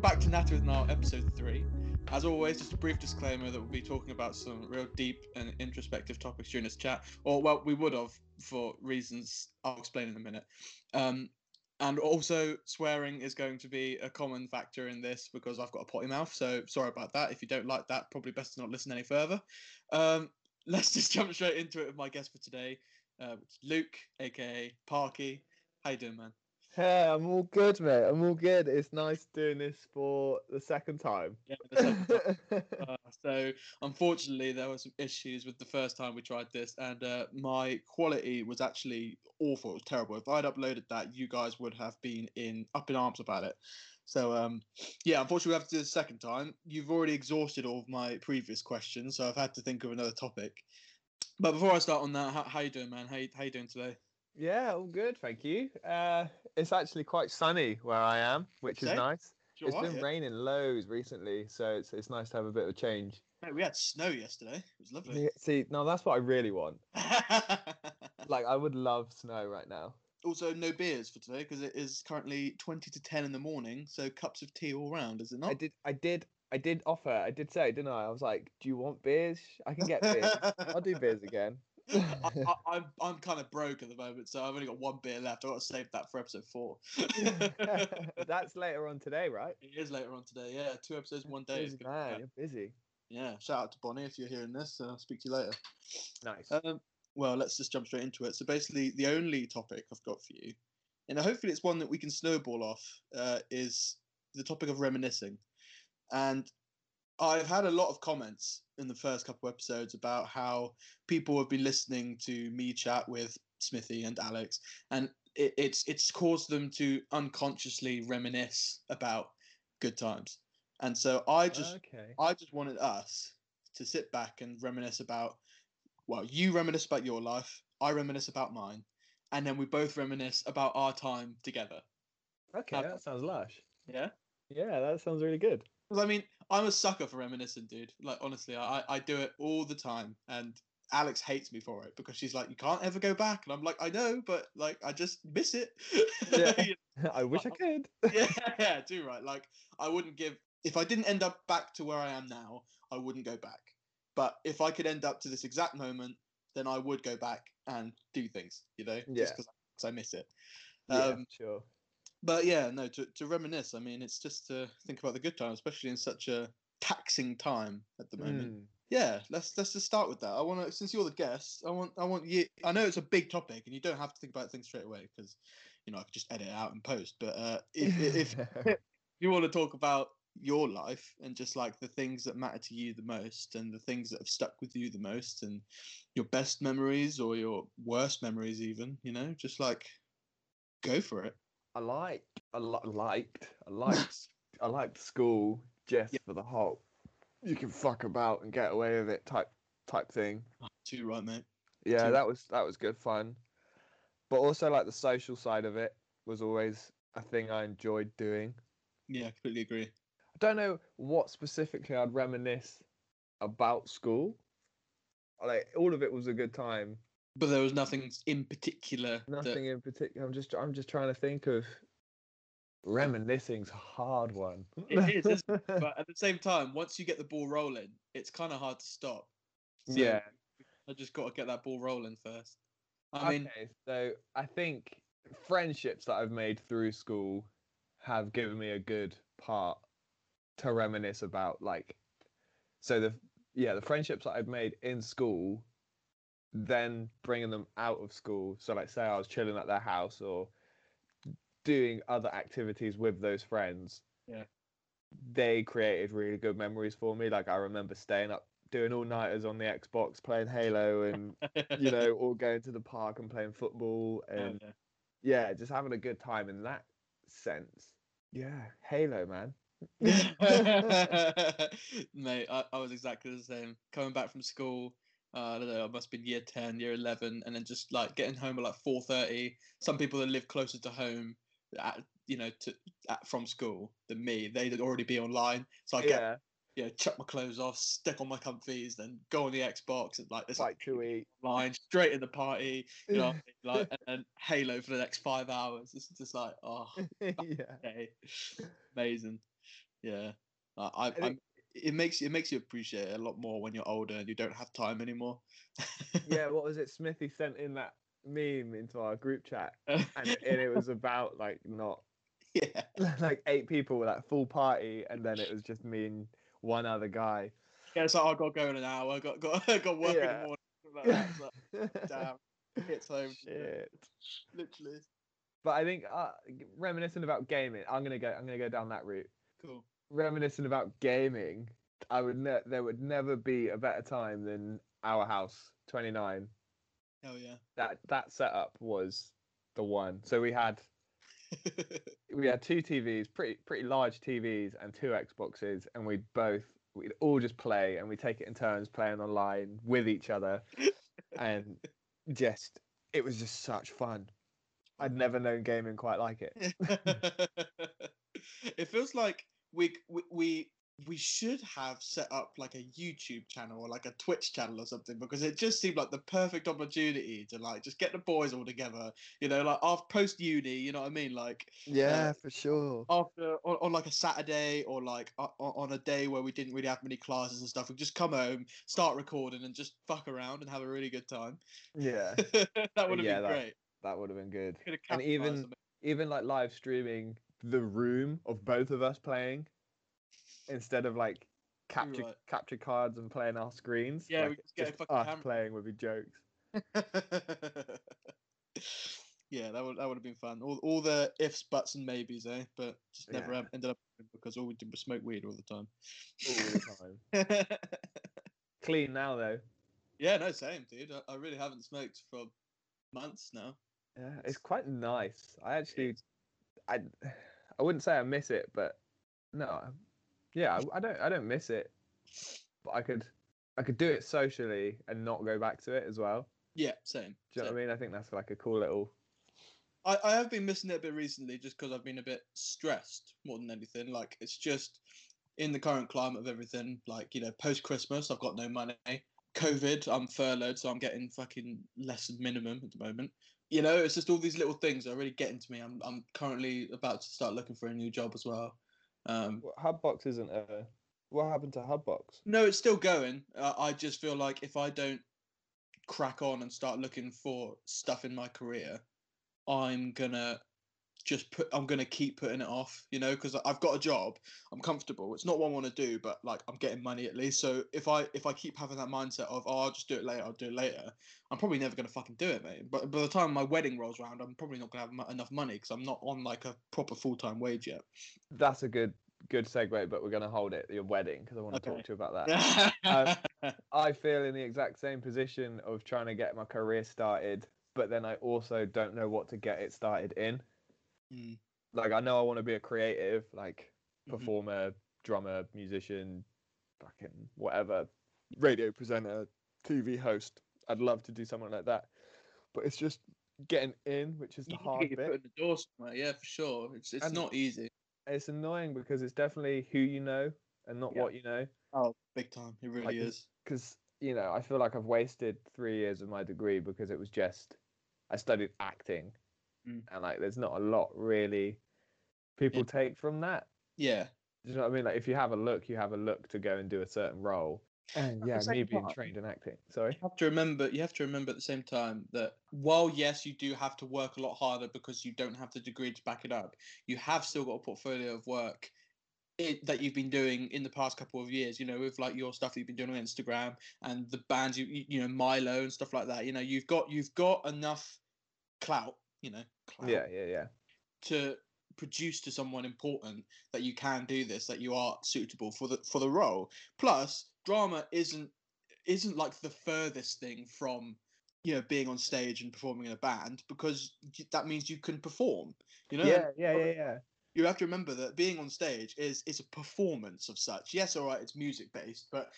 Welcome back to Natter with Now, episode three. As always, just a brief disclaimer that we'll be talking about some real deep and introspective topics during this chat. Or, well, we would have for reasons I'll explain in a minute. Um, and also, swearing is going to be a common factor in this because I've got a potty mouth. So, sorry about that. If you don't like that, probably best to not listen any further. Um, let's just jump straight into it with my guest for today, uh, Luke, aka Parky. How you doing, man? Hey, I'm all good, mate. I'm all good. It's nice doing this for the second time. Yeah, the second time. Uh, so unfortunately, there were some issues with the first time we tried this, and uh, my quality was actually awful. It was terrible. If I'd uploaded that, you guys would have been in up in arms about it. So um, yeah, unfortunately, we have to do the second time. You've already exhausted all of my previous questions, so I've had to think of another topic. But before I start on that, how, how you doing, man? How how you doing today? Yeah, all good, thank you. Uh, it's actually quite sunny where I am, which Okay. is nice. It's been yeah? raining loads recently, so it's it's nice to have a bit of a change. Mate, we had snow yesterday. It was lovely. See, now that's what I really want. Like, I would love snow right now. also, no beers for today because it is currently twenty to ten in the morning. So cups of tea all round, is it not? I did, I did, I did offer. I did say, didn't I? I was like, "Do you want beers? I can get beers. I'll do beers again." I, I, I'm I'm kind of broke at the moment, so I've only got one beer left. I've got to save that for episode four. That's later on today, right? It is later on today. Yeah, two episodes, one day. Busy man, you're busy. Yeah, shout out to Bonnie if you're hearing this. Uh, I'll speak to you later. Nice. Um, well, let's just jump straight into it. So basically, the only topic I've got for you, and hopefully it's one that we can snowball off, uh, is the topic of reminiscing. And I've had a lot of comments in the first couple of episodes about how people have been listening to me chat with Smithy and Alex, and it, it's it's caused them to unconsciously reminisce about good times. And so I just okay. I just wanted us to sit back and reminisce about, well, you reminisce about your life, I reminisce about mine, and then we both reminisce about our time together. Okay, How- that sounds lush. Yeah. Yeah, that sounds really good. Because I mean, I'm a sucker for reminiscing, dude. Like honestly, I I do it all the time, and Alex hates me for it because she's like, you can't ever go back, and I'm like, I know, but like I just miss it. Yeah. I wish I could. yeah, yeah, do right. Like I wouldn't give if I didn't end up back to where I am now, I wouldn't go back. But if I could end up to this exact moment, then I would go back and do things, you know, Yeah. just because I miss it. yeah, Um, sure. But yeah, no, to, to reminisce. I mean, it's just to think about the good times, especially in such a taxing time at the moment. Mm. Yeah, let's let's just start with that. I want to, since you're the guest, I want I want you. I know it's a big topic, and you don't have to think about things straight away because, you know, I could just edit it out and post. But uh, if, if you want to talk about your life and just like the things that matter to you the most and the things that have stuck with you the most and your best memories or your worst memories even you know just like go for it I like, I li- liked, I liked, I liked school just Yeah. for the whole. You can fuck about and get away with it type type thing. Oh, too right mate Yeah, Too- that was that was good fun. But also like the social side of it was always a thing I enjoyed doing. yeah I completely agree I don't know what specifically I'd reminisce about school. Like all of it was a good time. But there was nothing in particular Nothing in particular. I'm just I'm just trying to think of reminiscing's a hard one. It is, but at the same time once you get the ball rolling it's kind of hard to stop So yeah. i just got to get that ball rolling first i mean okay, so I think friendships that I've made through school have given me a good part to reminisce about. Like, so the yeah, the friendships that I've made in school, then bringing them out of school. So, like, say I was chilling at their house or doing other activities with those friends. Yeah. They created really good memories for me. Like, I remember staying up doing all nighters on the Xbox, playing Halo, and you know, all going to the park and playing football Oh, and yeah. yeah, just having a good time in that sense. Yeah, Halo, man. Mate, I, I was exactly the same. Coming back from school, uh, I don't know, I must be year 10, year 11, and then just like getting home at like 4.30. Some people that live closer to home, at, you know, to at, from school than me, they'd already be online. So I get yeah, you know, chuck my clothes off, stick on my comfies, then go on the Xbox and like this like to eat. line straight in the party, you know, what I mean? like and then Halo for the next five hours. It's just like, oh, yeah. amazing. Yeah, I, I, I'm, it makes it makes you appreciate it a lot more when you're older and you don't have time anymore. Yeah, what was it? Smithy sent in that meme into our group chat, and it, and it was about like not yeah, like eight people with that full party, and then it was just me and one other guy. yeah. so like I got going an hour. I got got got work in Yeah. the morning. Like that. It's damn, hits home. Shit. Literally, But I think uh, reminiscing about gaming, I'm gonna go. I'm gonna go down that route. cool. Reminiscing about gaming, I would. Ne- there would never be a better time than our house 29. Hell yeah. That that setup was the one. So we had we had two TVs, pretty pretty large TVs, and two Xboxes, and we'd both we'd all just play, and we take it in turns playing online with each other, and just it was just such fun. I'd never known gaming quite like it. it feels like we, we we we should have set up like a YouTube channel or like a Twitch channel or something because it just seemed like the perfect opportunity to like just get the boys all together. You know, like after post uni, you know what I mean? Like uh, Yeah, for sure. after on, on like a Saturday or like o- on a day where we didn't really have many classes and stuff, we just come home, start recording, and just fuck around and have a really good time. Yeah, that uh, would have Yeah, been that- great. that would have been good. And even even like live streaming the room of both of us playing instead of like capture right. capture cards and playing our screens. Yeah, we like, just get a just fucking us camera. playing would be jokes. yeah, that would that would have been fun. All all the ifs, buts, and maybes, eh? But just never Yeah. ended up because all we did was smoke weed all the time. All the time. Clean now though. yeah, no, same, dude. I, I really haven't smoked for months now. Yeah, it's quite nice. I actually, I, I wouldn't say I miss it, but no, yeah, I, I don't, I don't miss it. But I could, I could do it socially and not go back to it as well. Yeah, same. Do you know same. what I mean? I think that's like a cool little. I, I have been missing it a bit recently just because I've been a bit stressed more than anything. Like it's just in the current climate of everything, like, you know, post Christmas, I've got no money. COVID, I'm furloughed, so I'm getting fucking less than minimum at the moment. You know, it's just all these little things that are really getting to me. I'm I'm currently about to start looking for a new job as well. Um, Well, Hubbox isn't a. What happened to Hubbox? no, it's still going. Uh, I just feel like if I don't crack on and start looking for stuff in my career, I'm gonna just put. I'm gonna keep putting it off, you know, because I've got a job. I'm comfortable. It's not what I want to do, but like I'm getting money at least. So if I if I keep having that mindset of oh I'll just do it later, I'll do it later. I'm probably never gonna fucking do it, mate. But by the time my wedding rolls around, I'm probably not gonna have mu- enough money because I'm not on like a proper full time wage yet. That's a good, good segue, but we're gonna hold it your wedding because I want to Okay. talk to you about that. Um, I feel in the exact same position of trying to get my career started, but then I also don't know what to get it started in. Mm, Like I know I want to be a creative, like mhm. performer, drummer, musician, fucking whatever, radio presenter, TV host. I'd love to do something like that, but it's just getting in, which is the You need hard get bit. foot in the door somewhere, yeah, for sure. It's it's And- not easy. It's annoying because it's definitely who you know and not Yeah. what you know. Oh, big time. It really Like, is. because you know I feel like I've wasted three years of my degree because it was just I studied acting, Mm. and like there's not a lot really people take from that. Yeah. Do you know what I mean? Like if you have a look, you have a look to go and do a certain role. And yeah, me being time- trained in acting. Sorry. You have to remember you have to remember at the same time that while yes you do have to work a lot harder because you don't have the degree to back it up, you have still got a portfolio of work it, that you've been doing in the past couple of years, you know, with like your stuff that you've been doing on Instagram and the bands you you you know, Milo and stuff like that. You know, you've got you've got enough clout, you know, clout Yeah, yeah, yeah. to produce to someone important that you can do this that you are suitable for the for the role plus drama isn't isn't like the furthest thing from you know being on stage and performing in a band because that means you can perform you know Yeah, yeah, yeah, yeah. you have to remember that being on stage is is a performance of such yes all right it's music based but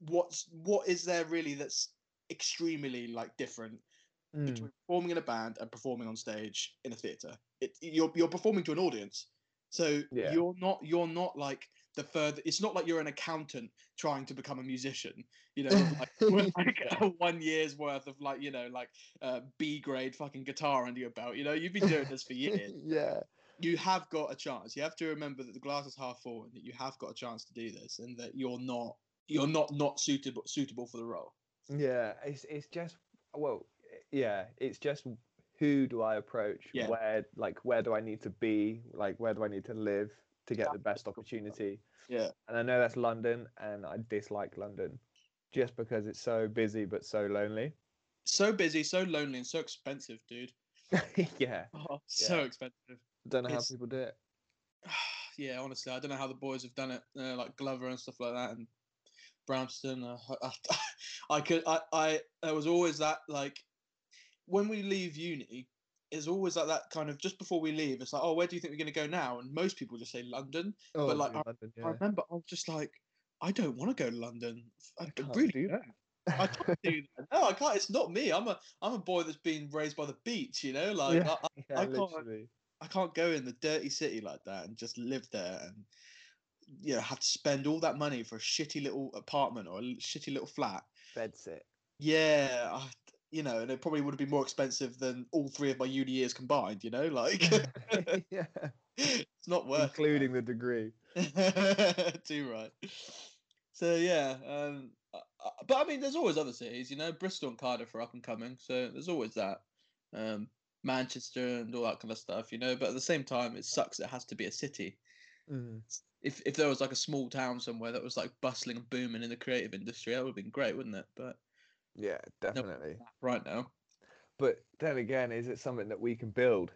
what's what is there really that's extremely like different Mm. between performing in a band and performing on stage in a theater. It, you're you're performing to an audience, so Yeah. you're not you're not like the further it's not like you're an accountant trying to become a musician you know like, like one year's worth of like you know like uh, b grade fucking guitar under your belt you know you've been doing this for years yeah. you have got a chance you have to remember that the glass is half full and that you have got a chance to do this and that you're not you're not not suitable suitable for the role Yeah, it's it's just well, yeah, it's just who do I approach? Yeah. Where like where do I need to be? Like where do I need to live to get the best opportunity? yeah And I know that's London, and I dislike London just because it's so busy but so lonely. so busy so lonely and so expensive dude yeah, oh, so Yeah. expensive don't know how people do it. yeah, honestly, I don't know how the boys have done it, uh, like Glover and stuff like that, and Bramston. Uh, I, I could, I, I, there was always that like when we leave uni, it's always like that kind of just before we leave. It's like, oh, where do you think we're going to go now? And most people just say London. Oh, like, in London, I yeah. remember I was just like, I don't want to go to London. I, can't really do don't. I can't do that. No, I can't. It's not me. I'm a, I'm a boy that's been raised by the beach. You know, like yeah, I, yeah, I can't- literally. I can't go in the dirty city like that and just live there and you know have to spend all that money for a shitty little apartment or a shitty little flat. Bed sit. Yeah, I, you know, and it probably would have been more expensive than all three of my uni years combined. You know, like yeah, it's not worth. including the degree. Too right. So yeah, um, uh, uh, but I mean, there's always other cities. You know, Bristol and Cardiff are up and coming, so there's always that. Um, Manchester and all that kind of stuff, you know. But at the same time, it sucks. It has to be a city. Mm. If if there was like a small town somewhere that was like bustling and booming in the creative industry, that would have been great, wouldn't it? But Yeah, definitely. right now, But then again, is it something that we can build?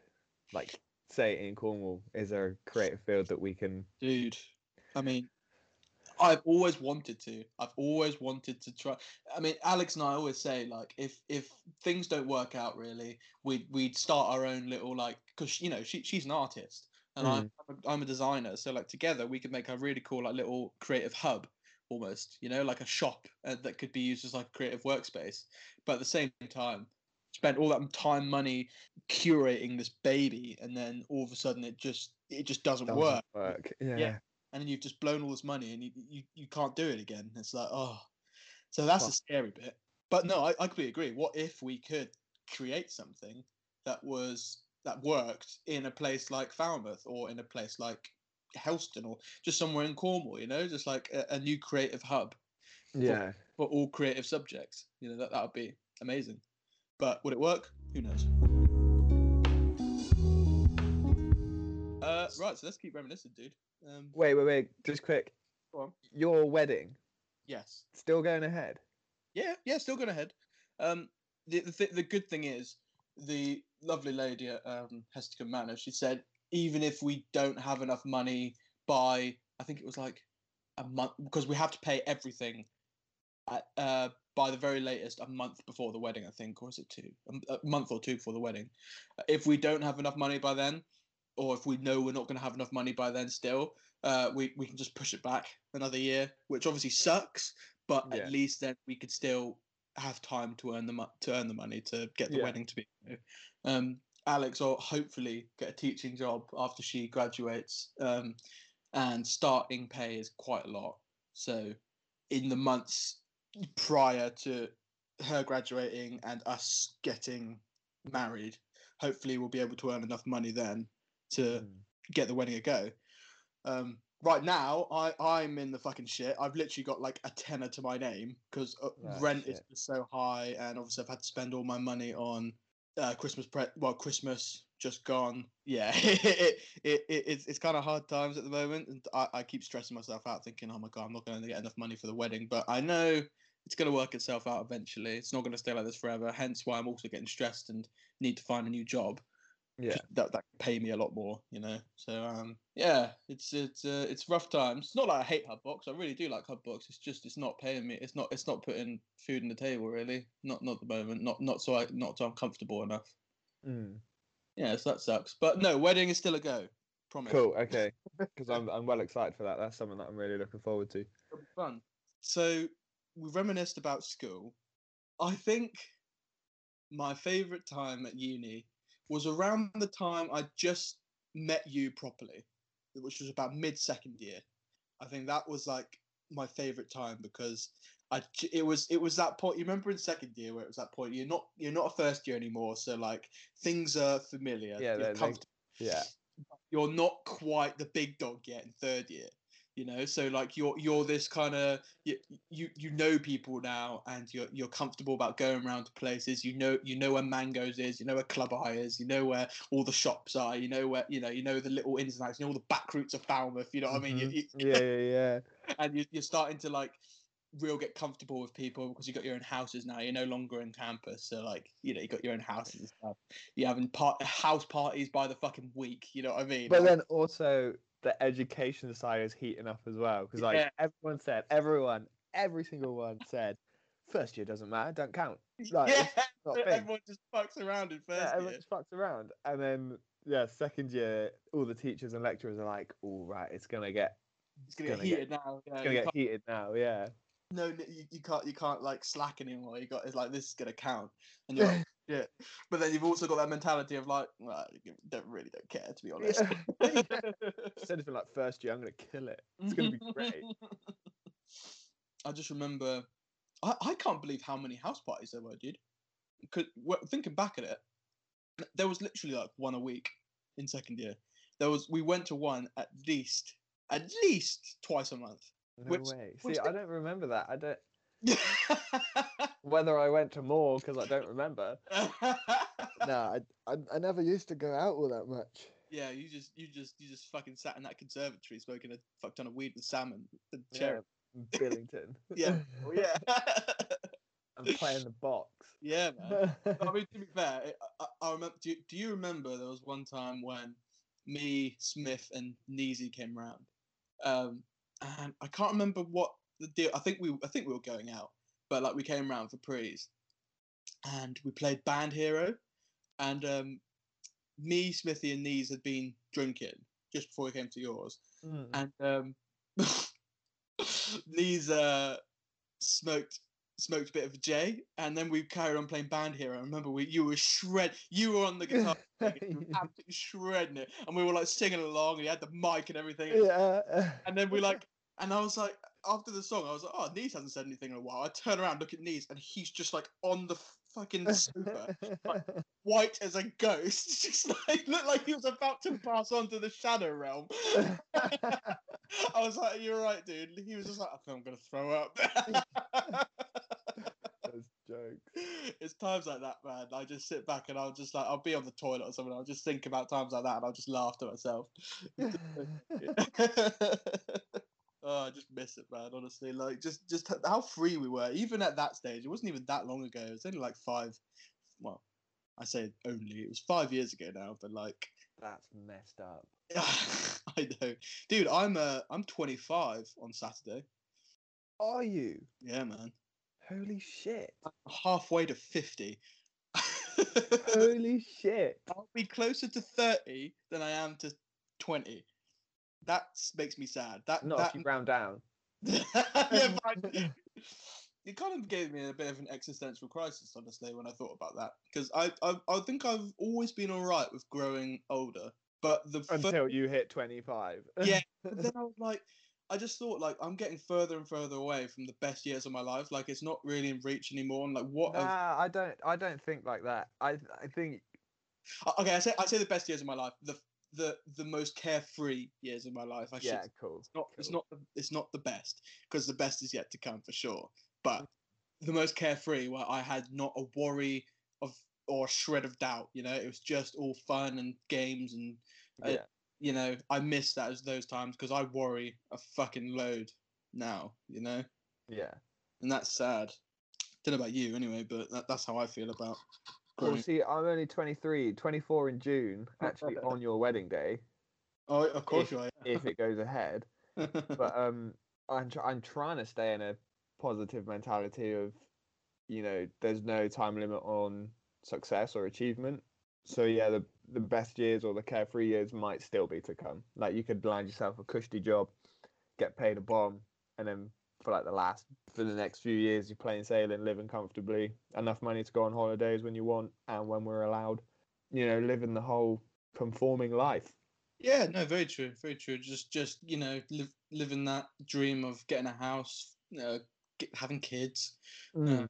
Like, say in Cornwall, is there a creative field that we can? dude, I mean, I've always wanted to. I've always wanted to try. I mean, Alex and I always say like, if if things don't work out really, we'd we'd start our own little like, because you know she she's an artist and hmm. I'm a- I'm a designer, so like together we could make a really cool like little creative hub almost, you know, like a shop uh, that could be used as like a creative workspace. But at the same time, spent all that time, money curating this baby, and then all of a sudden it just it just doesn't, Doesn't work work. Yeah. and then you've just blown all this money and you, you, you can't do it again. It's like, oh. So that's the scary bit. But no, I, I completely agree. What if we could create something that was that worked in a place like Falmouth or in a place like Helston or just somewhere in Cornwall, you know, just like a, a new creative hub Yeah. for all creative subjects. You know, that that would be amazing. But would it work? Who knows? Uh, right, so let's keep reminiscing, dude. Um, Wait, wait, wait. Just quick. Your wedding yes. still going ahead? Yeah, yeah, still going ahead. Um, the the, th- the good thing is the lovely lady at um, Hesticon Manor. She said even if we don't have enough money by, I think it was like a month because we have to pay everything at, uh, by the very latest a month before the wedding. I think, or is it two? A month or two before the wedding. If we don't have enough money by then, or if we know we're not going to have enough money by then, still, uh, we we can just push it back another year, which obviously sucks but Yeah. at least then we could still have time to earn the mo- to earn the money to get the Yeah. wedding to be. Um, Alex will hopefully get a teaching job after she graduates, um, and starting pay is quite a lot. So, in the months prior to her graduating and us getting married, hopefully we'll be able to earn enough money then to Mm. get the wedding a go. Um, right now, I I'm in the fucking shit. I've literally got like a tenner to my name because uh, Ah, rent is shit. just so high, and obviously I've had to spend all my money on uh, Christmas pre. Well, Christmas just gone. Yeah, it, it, it it's it's kind of hard times at the moment, and I, I keep stressing myself out, thinking, oh my god, I'm not going to get enough money for the wedding. But I know it's going to work itself out eventually. It's not going to stay like this forever. Hence why I'm also getting stressed and need to find a new job Yeah. that that pay me a lot more, you know. So um, yeah, it's it's uh, it's rough times. It's not like I hate Hubbox. I really do like Hubbox. It's just it's not paying me. It's not it's not putting food on the table really. Not not the moment. Not not so I not so I'm comfortable enough. Mm. Yeah, so that sucks. But no, wedding is still a go. Promise. Cool. Okay. Because I'm I'm well excited for that. That's something that I'm really looking forward to. Fun. So we reminisced about school. I think my favourite time at uni was around the time I just met you properly, which was about mid second year. I think that was like my favorite time because I it was it was that point. You remember in second year where it was that point. You're not you're not a first year anymore, so like things are familiar. Yeah, you're, comfortable. Yeah. you're not quite the big dog yet in third year. You know, so like you're you're this kind of you, you you know people now, and you're you're comfortable about going around to places. You know you know where Mangoes is, you know where Club Eye is, you know where all the shops are, you know where you know you know the little ins and outs, you know all the back routes of Falmouth. You know what I mean? You- Mhm. you- yeah, yeah, yeah. and you, you're starting to like real get comfortable with people because you got your own houses now. You're no longer in campus, so like you know you got your own houses and stuff. You're having part house parties by the fucking week. You know what I mean? But then also the education side is heating up as well because like Yeah. everyone said, everyone, every single one said, first year doesn't matter, don't count. Like, yeah, everyone just fucks around in first yeah, everyone year. just fucks around, and then yeah, second year, all the teachers and lecturers are like, "All right, it's gonna get, It's gonna, gonna get get- heated now. Yeah, it's gonna get can't- heated now." Yeah. No, you, you can't, you can't like slack anymore. You got, it's like this is gonna count, and you're like, yeah. But then you've also got that mentality of like, well, you don't really don't care to be honest. Said anything like first year, I'm gonna kill it. It's gonna be great. I just remember, I, I can't believe how many house parties there were, dude. Cause well, thinking back at it, there was literally like one a week in second year. There was we went to one at least at least twice a month. No Which- way. See, I don't remember that. I don't. Whether I went to more because I don't remember. No, I, I I never used to go out all that much. yeah, you just you just you just fucking sat in that conservatory smoking a fuck ton of weed with salmon and Yeah. Billington. Yeah, oh, yeah, I'm playing the box. yeah, man. I mean, to be fair, it- I, I remember. Do you, do you remember there was one time when me, Smith, and Neasy came round, um, and I can't remember what the deal. I think we, I think we were going out, but like we came round for prees, and we played Band Hero, and um, me, Smithy, and Nees had been drinking just before we came to yours, Mm. and um, these uh, smoked smoked a bit of a J, and then we carried on playing Band Hero. I remember we you were shred, you were on the guitar, playing it, you were absolutely shredding it, and we were like singing along, and you had the mic and everything, yeah. and then we like, and I was like, after the song, I was like, oh, Nice hasn't said anything in a while. I turn around, look at Nice, and he's just like on the fucking sofa, white as a ghost, just like looked like he was about to pass on to the shadow realm. I was like, "You're right, dude." He was just like, "I think I'm gonna throw up." Those jokes. it's times like that, man. I just sit back and I'll just like I'll be on the toilet or something. I'll just think about times like that and I'll just laugh to myself. oh, I just miss it, man. Honestly, like just just how free we were. Even at that stage, it wasn't even that long ago. It was only like five. Well, I say only. It was five years ago now, but like. That's messed up. I know, dude. I'm uh, I'm 25 on Saturday. Are you? Yeah, man. Holy shit. Halfway to 50. Holy shit. I'll be closer to 30 than I am to 20. That makes me sad. That Not that if you round down. yeah, I- it kind of gave me a bit of an existential crisis, honestly, when I thought about that. Because I, I I think I've always been all right with growing older, but the Until you hit 25. Yeah. But then I was like, I just thought like I'm getting further and further away from the best years of my life. Like it's not really in reach anymore. And like what? have- Nah, I don't. I don't think like that. I I think okay, I say I say the best years of my life. The the the most carefree years of my life. I should. yeah, say. cool. It's not. It's not. The, it's not the best because the best is yet to come for sure. But the most carefree, where I had not a worry of or a shred of doubt. You know, it was just all fun and games and uh, Yeah. You know, I miss that as those times because I worry a fucking load now, you know, Yeah. and that's sad. Don't know about you anyway, but that, that's how I feel about. Well, see, I'm only 23, 24 in June, actually on your wedding day, oh, of course you are. if it goes ahead. But um, I'm tr- I'm trying to stay in a positive mentality of, you know, there's no time limit on success or achievement. So yeah, the the best years or the carefree years might still be to come. Like you could land yourself a cushy job, get paid a bomb, and then for like the last for the next few years you're playing sailing, living comfortably, enough money to go on holidays when you want and when we're allowed. You know, living the whole conforming life. Yeah, no, very true, very true. Just, just you know, live, living that dream of getting a house, you know, get, having kids. Mm. Uh,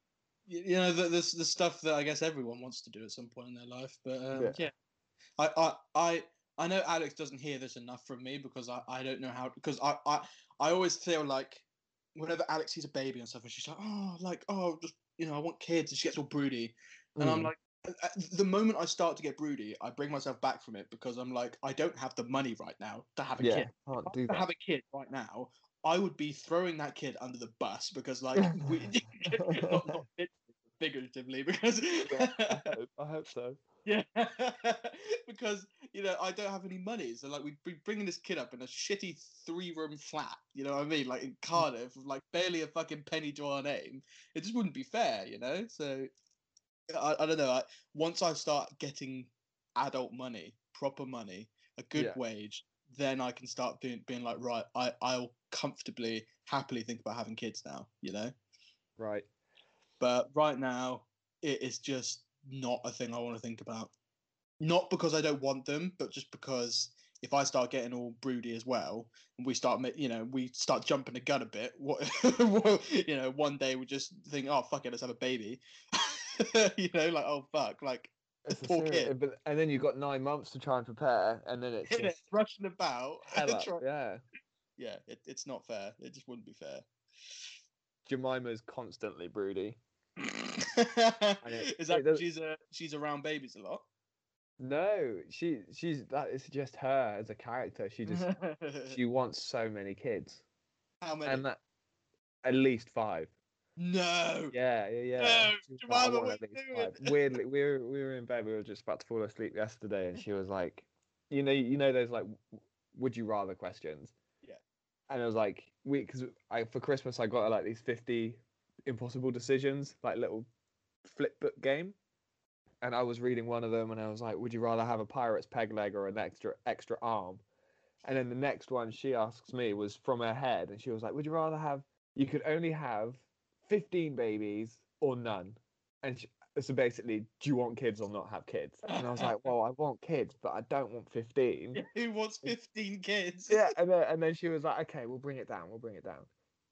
you, you know, the, the the stuff that I guess everyone wants to do at some point in their life. But um, Yeah. yeah, I, I, I, I know Alex doesn't hear this enough from me because I, I don't know how because I, I, I always feel like whenever Alex sees a baby and stuff, and she's like, oh, like, oh, just you know, I want kids, and she gets all broody, and I'm Mm. like. uh, uh, The moment I start to get broody, I bring myself back from it because I'm like, I don't have the money right now to have a yeah, kid can't do I that. have a kid right now, I would be throwing that kid under the bus because, like, we, not, not figuratively, because I hope, I hope so. Yeah, because you know I don't have any money, so like we'd be bringing this kid up in a shitty three-room flat. You know what I mean? Like in mm. Cardiff, with like barely a fucking penny to our name. It just wouldn't be fair, you know. So I, I don't know. I, once I start getting adult money, proper money, a good Yeah. wage, then I can start being being like, right, I I'll comfortably, happily think about having kids now. You know. Right. But right now, it is just not a thing I want to think about. Not because I don't want them, but just because if I start getting all broody as well, and we start, you know, we start jumping the gun a bit, what, you know, one day we just think, oh fuck it, let's have a baby. you know, like oh fuck, like It's poor serious- kid. But, and then you've got nine months to try and prepare, and then it's rushing about. hell up. try- Yeah. yeah, it, it's not fair. It just wouldn't be fair. Jemima's constantly broody. is that does- she's a she's around babies a lot? No, she she's that is just her as a character. She just she wants so many kids, How many? and that at least five. no. Yeah, yeah, yeah. No, like, Jemima, what at doing?" Weirdly, we were we were in bed. We were just about to fall asleep yesterday, and she was like, "You know, you know those like, would you rather questions?" Yeah. And I was like, "We because I for Christmas I got her like these fifty impossible decisions, like little flip book game." And I was reading one of them, and I was like, "Would you rather have a pirate's peg leg or an extra extra arm?" And then the next one she asks me was from her head, and she was like, "Would you rather have? You could only have 15 babies or none. And she, so basically, do you want kids or not have kids? And I was like, well, I want kids, but I don't want 15. Who wants 15 kids? Yeah, and then, and then she was like, okay, we'll bring it down. We'll bring it down.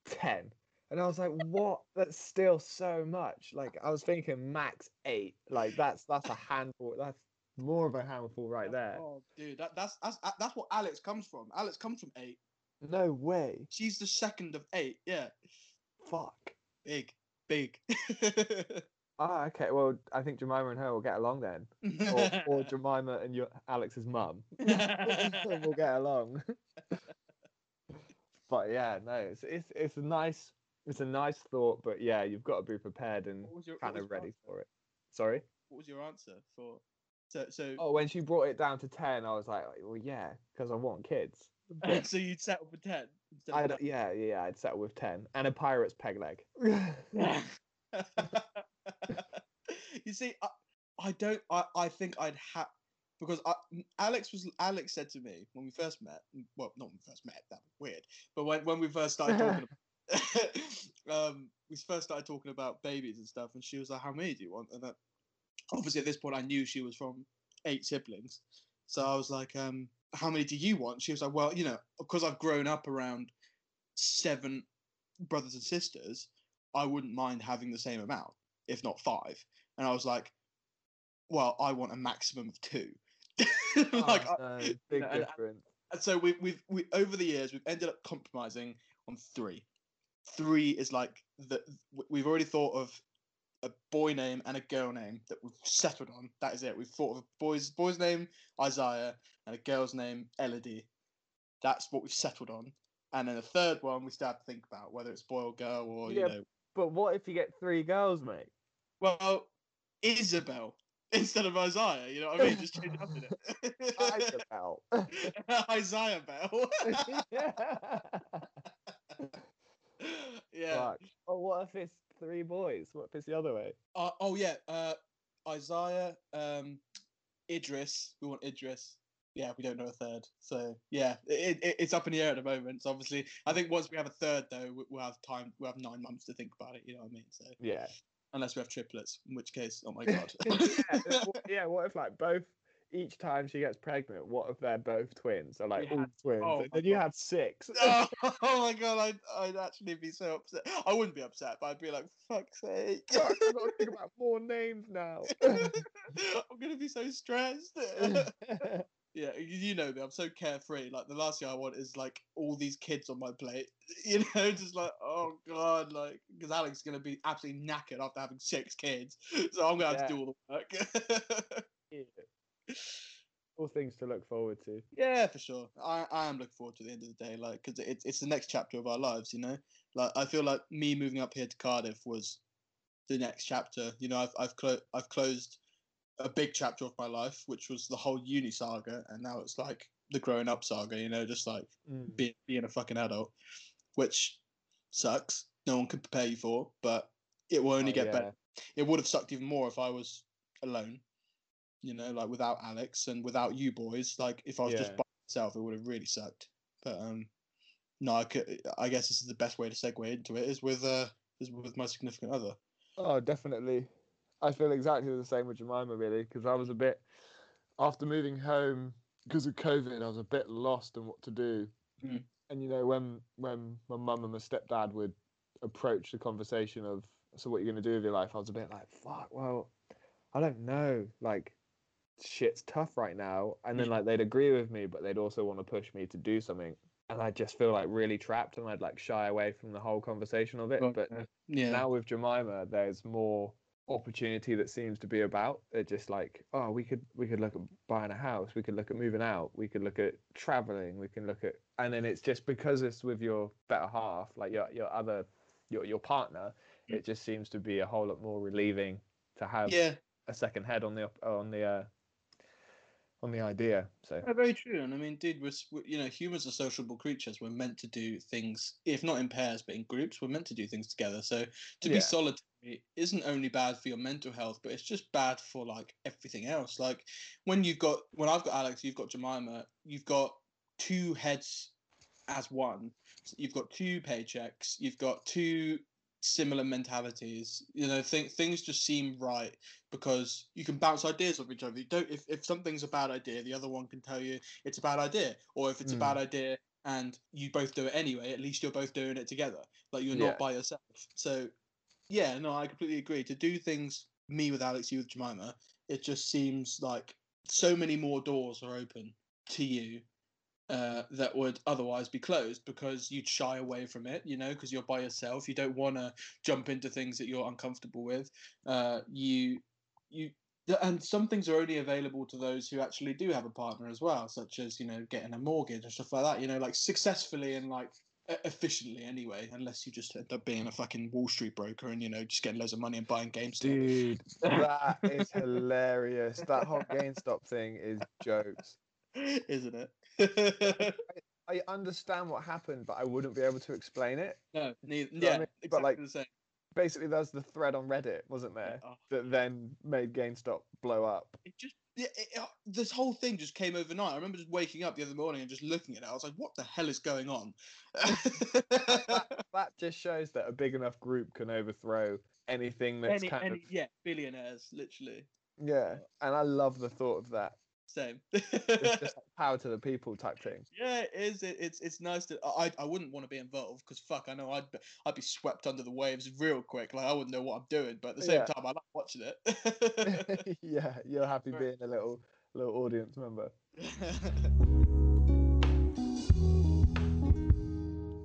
10. And I was like, what? That's still so much. Like, I was thinking max eight. Like, that's that's a handful. That's more of a handful right there. Oh, dude, that, that's, that's that's what Alex comes from. Alex comes from eight. No way. She's the second of eight. Yeah, Fuck. big, big. Ah, okay. Well, I think Jemima and her will get along then. Or, or Jemima and your Alex's mum. we'll get along. but yeah, no, it's, it's it's a nice it's a nice thought, but yeah, you've got to be prepared and your- kind of ready answer? for it. Sorry. what was your answer for? So, so, Oh, when she brought it down to ten, I was like, well, yeah, because I want kids. But so you'd settle for 10 I'd, yeah, yeah, yeah, I'd settle with ten and a pirate's peg leg. you see, I, I don't. I, I think I'd have because I, Alex was Alex said to me when we first met. Well, not when we first met. That was weird. But when when we first started talking, um, we first started talking about babies and stuff, and she was like, "How many do you want?" And that, obviously at this point, I knew she was from eight siblings, so I was like, um, "How many do you want?" She was like, "Well, you know, because I've grown up around seven brothers and sisters, I wouldn't mind having the same amount, if not five. And I was like, "Well, I want a maximum of two. like, Oh, no, big and- difference. and so we, we've we over the years we've ended up compromising on three. Three is like that we've already thought of a boy name and a girl name that we've settled on. That is it. We've thought of a boy's boy's name Isaiah and a girl's name Elodie. That's what we've settled on. And then the third one we still have to think about whether it's boy or girl or Yeah. you know. But what if you get three girls, mate? Well, Isabel instead of Isaiah. You know what I mean? Just change it up in it. Isabel. Isaiah Bell. Yeah. Fuck. Oh, what if it's three boys? What if it's the other way? Uh, oh yeah. Uh, Isaiah, um, Idris. We want Idris. Yeah, we don't know a third. So yeah, it, it, it's up in the air at the moment. So obviously, I think once we have a third, though, we- we'll have time. We'll have nine months to think about it. You know what I mean? So Yeah. unless we have triplets, in which case, oh my god. yeah, yeah. What if like both each time she gets pregnant, what if they're both twins? So like all twins. oh and then you God. had six. oh, my god, I'd, I'd actually be so upset. I wouldn't be upset, but I'd be like, fuck's sake. I've got to think about more names now. I'm gonna be so stressed. yeah, you- know me, I'm so carefree. Like the last thing I want is like all these kids on my plate. You know, just like oh god, like because Alex is gonna be absolutely knackered after having six kids, so I'm gonna have to do all the work. All things to look forward to. Yeah, for sure. I, I am looking forward to the end of the day, like, because it's it's the next chapter of our lives, you know. Like, I feel like me moving up here to Cardiff was the next chapter. You know, I've I've clo- I've closed a big chapter of my life, which was the whole uni saga, and now it's like the growing up saga. You know, just like Mm. being being a fucking adult, which sucks. No one can prepare you for, but it will only Oh, get yeah. better. It would have sucked even more if I was alone. You know, like without Alex and without you boys. Like if I was just by myself, it would have really sucked. But um, no, I could. I guess this is the best way to segue into it is with uh is with my significant other. Oh, definitely. I feel exactly the same with Jemima, really, because I was a bit after moving home because of COVID. I was a bit lost on what to do, Mm. and you know when when my mum and my stepdad would approach the conversation of so what you're gonna do with your life, I was a bit like, fuck. Well, I don't know. Like, shit's tough right now, and then Mm. like they'd agree with me, but they'd also want to push me to do something. And I just feel like really trapped, and I'd like shy away from the whole conversation of it. Right, But Yeah. now with Jemima, there's more opportunity that seems to be about. It's just like, oh, we could we could look at buying a house, we could look at moving out, we could look at traveling, we can look at, and then it's just because it's with your better half, like your your other your your partner, Mm. it just seems to be a whole lot more relieving to have yeah. a second head on the on the uh, on the idea. So Yeah, very true. And I mean, dude, we're, you know, humans are sociable creatures. We're meant to do things, if not in pairs, but in groups. We're meant to do things together. So to Yeah. be solitary isn't only bad for your mental health, but it's just bad for like everything else. Like when you've got, when I've got Alex, you've got Jemima, you've got two heads as one. So you've got two paychecks. You've got two similar mentalities. You know, th- things just seem right because you can bounce ideas off each other. You don't if, if something's a bad idea, the other one can tell you it's a bad idea. Or if it's a Mm. bad idea and you both do it anyway, at least you're both doing it together. Like you're Yeah. not by yourself. So yeah, no, I completely agree. To do things me with Alex, you with Jemima, it just seems like so many more doors are open to you uh, that would otherwise be closed because you'd shy away from it, you know, because you're by yourself. You don't want to jump into things that you're uncomfortable with. Uh, you, you, and some things are only available to those who actually do have a partner as well, such as you know getting a mortgage and stuff like that. You know, like successfully and like efficiently anyway, unless you just end up being a fucking Wall Street broker and you know just getting loads of money and buying GameStop. dude, that is hilarious. That whole GameStop thing is jokes. Isn't it? I understand what happened, but I wouldn't be able to explain it. no, neither. know what I Yeah, mean? exactly But, like, the same. Basically, there's the thread on Reddit, wasn't there, Oh, that then made GameStop blow up. it just yeah, it, it- this whole thing just came overnight. I remember just waking up the other morning and just looking at it. I was like, "What the hell is going on?" That just shows that a big enough group can overthrow anything that's any, kind any, of yeah, billionaires, literally. yeah. And I love the thought of that. Same. It's just like power to the people type thing. yeah, it is. It, it's it's nice to. I I wouldn't want to be involved because fuck, I know I'd be, I'd be swept under the waves real quick. Like I wouldn't know what I'm doing, but at the same Yeah. time, I like watching it. yeah, you're happy Right. being a little little audience member.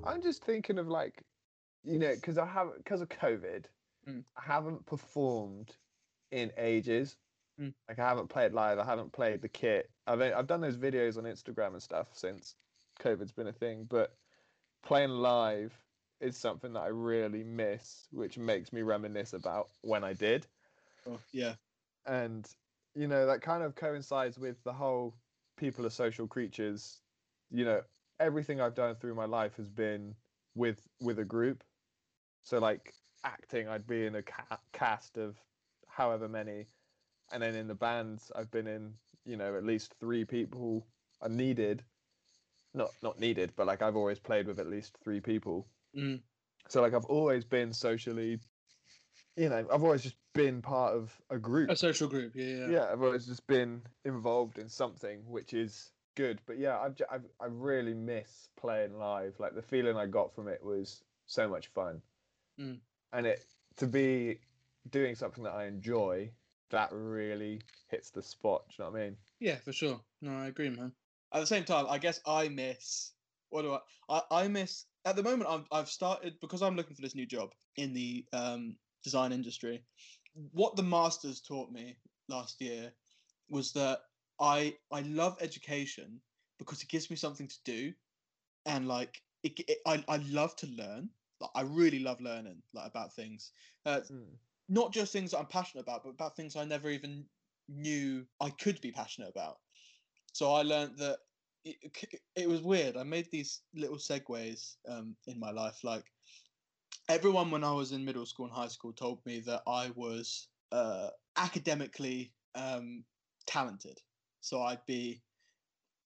I'm just thinking of like, you know, because I have because of COVID, Mm. I haven't performed in ages. Mm. Like I haven't played live. I haven't played the kit. I've I've done those videos on Instagram and stuff since COVID's been a thing, but playing live is something that I really miss, which makes me reminisce about when I did Oh, yeah. and you know that kind of coincides with the whole people are social creatures you know everything i've done through my life has been with with a group so like acting i'd be in a ca- cast of however many and then in the bands i've been in you know at least three people are needed not not needed but like i've always played with at least three people Mm. so like i've always been socially you know, I've always just been part of a group. A social group, yeah, yeah. yeah, I've always just been involved in something, which is good. But yeah, I've, I've I really miss playing live. Like the feeling I got from it was so much fun, Mm. and it to be doing something that I enjoy. That really hits the spot. Do you know what I mean? Yeah, for sure. No, I agree, man. At the same time, I guess I miss. What do I? I, I miss at the moment. I've I've started because I'm looking for this new job in the um, design industry. What the masters taught me last year was that I I love education because it gives me something to do, and like it, it I I love to learn. Like I really love learning like about things. Uh, not just things that I'm passionate about, but about things I never even knew I could be passionate about. So I learned that it, it- was weird. I made these little segues um, in my life. Like everyone, when I was in middle school and high school, told me that I was uh, academically um, talented. So I'd be.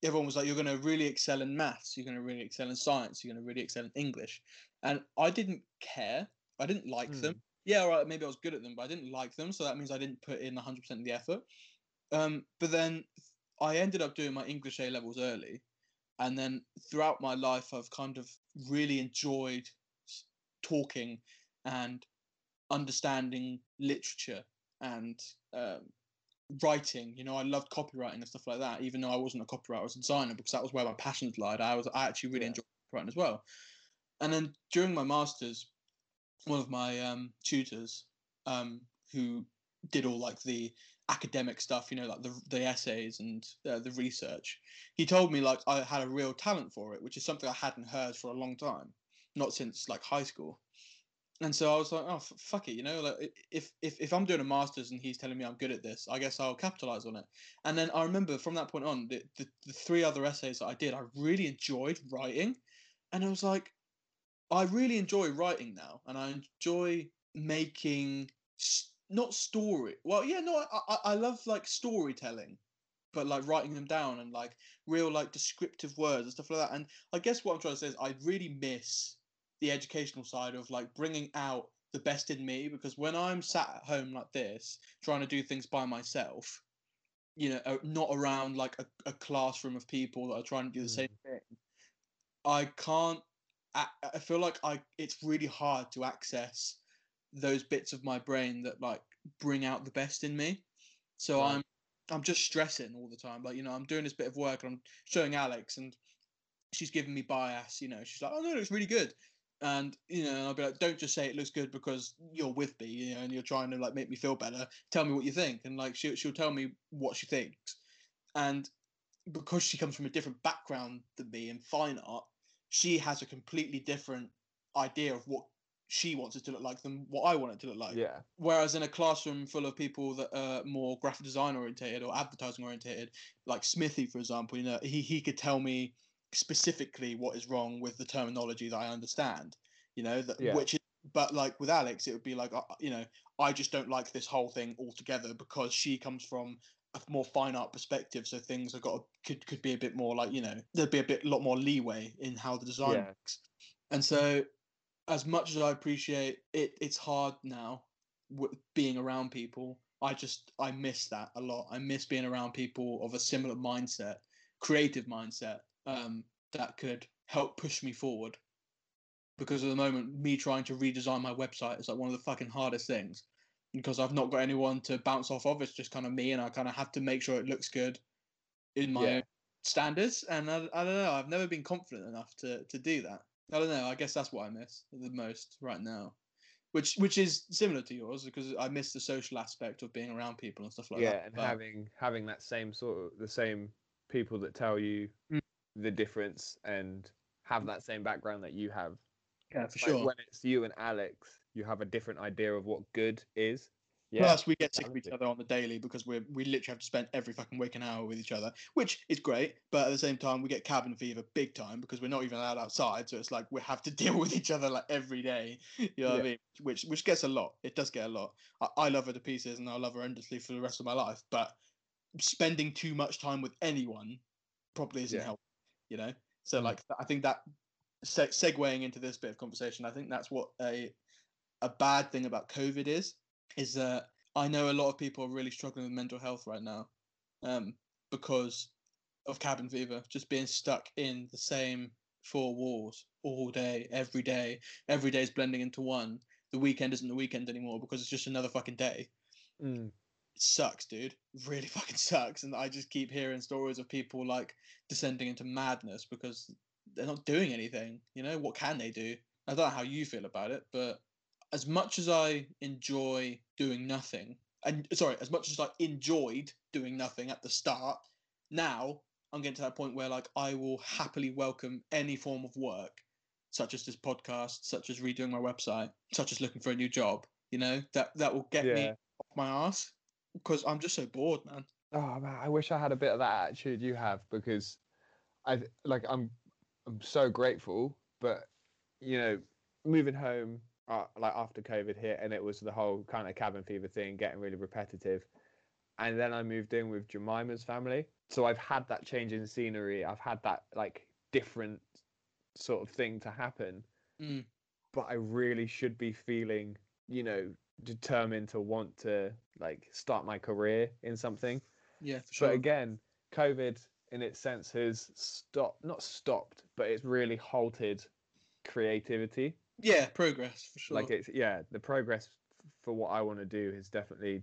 Everyone was like, "You're going to really excel in maths. You're going to really excel in science. You're going to really excel in English," and I didn't care. I didn't like them yeah, all right, maybe I was good at them, but I didn't like them, so that means I didn't put in 100% of the effort. Um, but then I ended up doing my English A levels early, and then throughout my life, I've kind of really enjoyed talking and understanding literature and um, writing. You know, I loved copywriting and stuff like that, even though I wasn't a copywriter, I was a designer because that was where my passions lied. I was I actually really Yeah. enjoyed writing as well. And then during my masters, one of my um, tutors um, who did all like the academic stuff, you know, like the the essays and uh, the research. He told me like I had a real talent for it, which is something I hadn't heard for a long time, not since like high school. And so I was like, oh f- fuck it, you know, like if if if I'm doing a masters and he's telling me I'm good at this, I guess I'll capitalize on it. And then I remember from that point on, the the, the three other essays that I did, I really enjoyed writing, and I was like, I really enjoy writing now, and I enjoy making s- not story. Well, yeah, no, I, I I love like storytelling, but like writing them down and like real like descriptive words and stuff like that. And I guess what I'm trying to say is I really miss the educational side of like bringing out the best in me because when I'm sat at home like this trying to do things by myself, you know, not around like a, a classroom of people that are trying to do the hmm. same thing, I can't. I, feel like I it's really hard to access those bits of my brain that like bring out the best in me. So Right. I'm I'm just stressing all the time. Like you know, I'm doing this bit of work and I'm showing Alex, and she's giving me bias. You know, she's like, "Oh no, it looks really good," and you know, and I'll be like, "Don't just say it looks good because you're with me, you know, and you're trying to like make me feel better. Tell me what you think." And like she she'll tell me what she thinks, and because she comes from a different background than me in fine art, she has a completely different idea of what she wants it to look like than what I want it to look like. yeah, Whereas in a classroom full of people that are more graphic design orientated or advertising orientated, like Smithy, for example, you know, he, he could tell me specifically what is wrong with the terminology that I understand, you know, that Yeah. which is, but like with Alex, it would be like, uh, you know, I just don't like this whole thing altogether because she comes from a more fine art perspective. So things have got, could, could be a bit more like, you know, there'd be a bit, lot more leeway in how the design Yeah. works. And so as much as I appreciate it, it's hard now w- being around people. I just I miss that a lot. I miss being around people of a similar mindset, creative mindset, um, that could help push me forward. Because at the moment, me trying to redesign my website is like one of the fucking hardest things. Because I've not got anyone to bounce off of. It's just kind of me, and I kind of have to make sure it looks good in my Yeah. own standards. And I, I don't know. I've never been confident enough to to do that. I don't know. I guess that's what I miss the most right now, which which is similar to yours because I miss the social aspect of being around people and stuff like yeah, that. and but- having having that same sort of the same people that tell you Mm. the difference and have that same background that you have. yeah, for Like, sure. when it's you and Alex, you have a different idea of what good is. Yeah, Plus, we get sick of each other on the daily because we we literally have to spend every fucking waking hour with each other, which is great. But at the same time, we get cabin fever big time because we're not even allowed outside. So it's like we have to deal with each other like every day. You know what I mean? Which which gets a lot. It does get a lot. I, I love her to pieces and I'll love her endlessly for the rest of my life. But spending too much time with anyone probably isn't Yeah. helpful. You know. So Mm. like I think that se- segueing into this bit of conversation, I think that's what a a bad thing about COVID is is that I know a lot of people are really struggling with mental health right now, um, because of cabin fever, just being stuck in the same four walls all day, every day. Every day is blending into one. The weekend isn't the weekend anymore because it's just another fucking day. Mm. It sucks, dude. Really fucking sucks. And I just keep hearing stories of people like descending into madness because they're not doing anything. You know, what can they do? I don't know how you feel about it, but as much as I enjoy doing nothing, and sorry, as much as I enjoyed doing nothing at the start, now I'm getting to that point where like I will happily welcome any form of work, such as this podcast, such as redoing my website, such as looking for a new job. You know that that will get me off my ass because I'm just so bored, man. Oh man, I wish I had a bit of that attitude you have because I like I'm I'm so grateful, but you know, moving home uh, like after COVID hit and it was the whole kind of cabin fever thing getting really repetitive. And then I moved in with Jemima's family. So I've had that change in scenery. I've had that like different sort of thing to happen. Mm. But I really should be feeling, you know, determined to want to like start my career in something. Yeah, for sure. But again, COVID in its sense has stopped, not stopped, but it's really halted creativity. Yeah, progress for sure. Like it's, yeah, the progress for what I want to do has definitely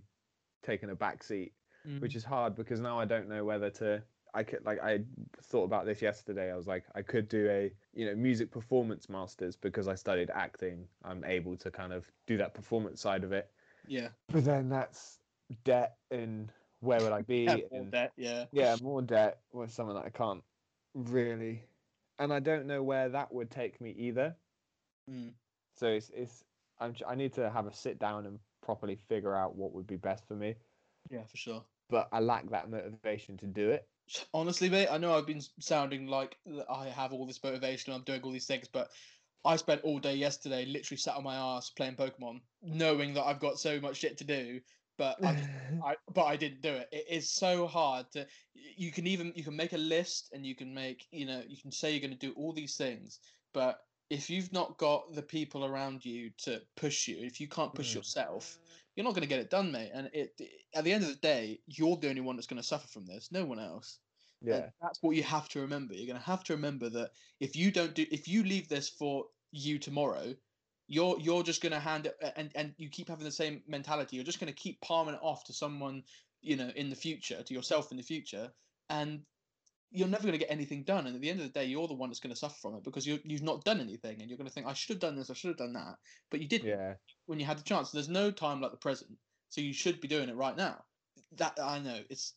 taken a backseat, Mm. which is hard because now I don't know whether to. I could like I thought about this yesterday. I was like, I could do a you know music performance masters because I studied acting. I'm able to kind of do that performance side of it. yeah, But then that's debt and where would I be? yeah, more and- debt, yeah. yeah, more debt was something that I can't really, and I don't know where that would take me either. Mm. So it's it's I'm I need to have a sit down and properly figure out what would be best for me. Yeah, for sure. But I lack that motivation to do it. Honestly, mate, I know I've been sounding like I have all this motivation. And I'm doing all these things, but I spent all day yesterday literally sat on my ass playing Pokemon, knowing that I've got so much shit to do. But I, I but I didn't do it. It is so hard to. You can even you can make a list and you can make you know you can say you're going to do all these things, but if you've not got the people around you to push you, if you can't push Mm. yourself, you're not going to get it done, mate. And it at the end of the day, you're the only one that's going to suffer from this. No one else. And yeah, that's what you have to remember. You're going to have to remember that if you don't do, if you leave this for you tomorrow, you're you're just going to hand it, and and you keep having the same mentality. You're just going to keep palming it off to someone, you know, in the future, to yourself in the future, and you're never going to get anything done. And at the end of the day, you're the one that's going to suffer from it because you you've not done anything, and you're going to think, I should have done this, I should have done that, but you didn't yeah, when you had the chance. There's no time like the present, so you should be doing it right now. That I know it's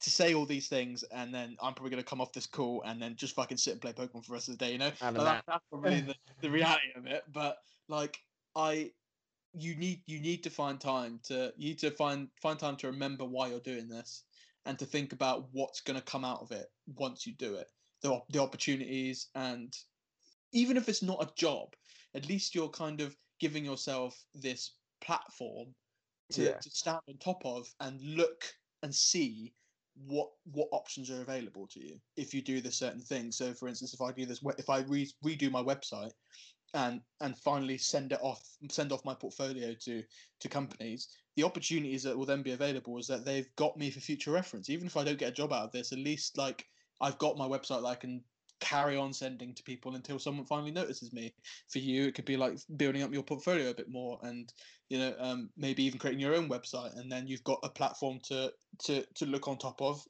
to say all these things, and then I'm probably gonna come off this call and then just fucking sit and play Pokemon for the rest of the day. You know, Like, that- that's probably the, the reality of it. But like I, you need you need to find time to you need to find find time to remember why you're doing this and to think about what's gonna come out of it once you do it. The the opportunities and even if it's not a job, at least you're kind of giving yourself this platform to, Yeah. to stand on top of and look and see what what options are available to you if you do the certain thing. So, for instance, if I do this, if I re- redo my website and and finally send it off, send off my portfolio to to companies, the opportunities that will then be available is that they've got me for future reference. Even if I don't get a job out of this, at least like I've got my website that I can carry on sending to people until someone finally notices me. For you, it could be like building up your portfolio a bit more, and you know, um, maybe even creating your own website, and then you've got a platform to to to look on top of,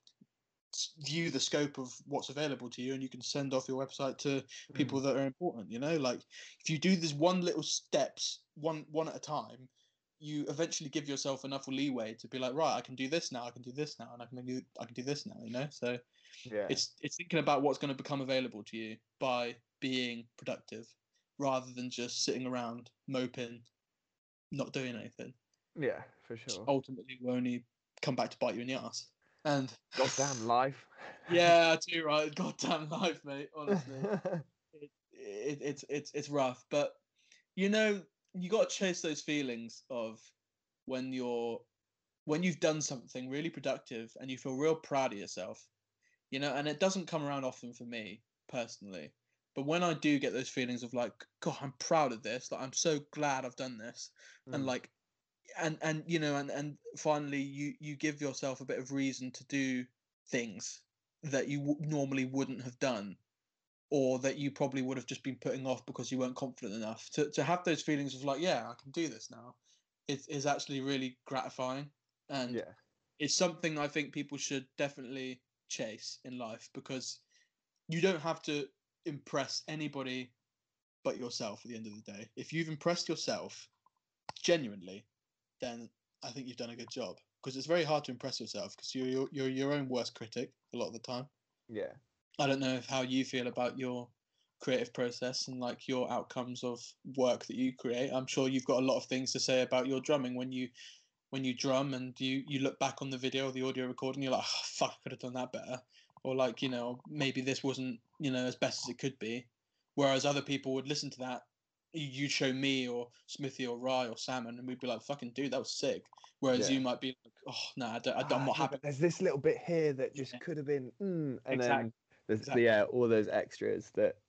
view the scope of what's available to you, and you can send off your website to hmm. people that are important. You know, like if you do this one little steps, one one at a time. You eventually give yourself enough leeway to be like, right, I can do this now, I can do this now, and I can do I can do this now. You know, so yeah, it's it's thinking about what's going to become available to you by being productive rather than just sitting around moping not doing anything yeah, for which sure. ultimately will only come back to bite you in the ass and Goddamn life. yeah too right? Goddamn life mate honestly. It, it, it's it's it's rough but you know you got to chase those feelings of when you're when you've done something really productive and you feel real proud of yourself you know and it doesn't come around often for me personally. But when i do get those feelings of like god i'm proud of this. Like i'm so glad i've done this. And Mm. like and and you know and and finally you you give yourself a bit of reason to do things that you w- normally wouldn't have done or that you probably would have just been putting off because you weren't confident enough to to have those feelings of like yeah I can do this now it is actually really gratifying and Yeah. it's something I think people should definitely chase in life because you don't have to impress anybody but yourself at the end of the day. If you've impressed yourself genuinely, then I think you've done a good job because it's very hard to impress yourself because you're, you're you're your own worst critic a lot of the time. Yeah. I don't know if how you feel about your creative process and like your outcomes of work that you create. I'm sure you've got a lot of things to say about your drumming when you when you drum and you you look back on the video the audio recording, you're like, oh, fuck, I could have done that better, or like you know maybe this wasn't you know as best as it could be. Whereas other people would listen to that, you'd show me or Smithy or Rye or Salmon, and we'd be like, fucking dude, that was sick. Whereas Yeah. you might be like, oh no, I don't, I Ah, don't, I'm not happy. There's this little bit here that just Yeah. could have been, mm, and Exact- then there's exactly. yeah, all those extras that.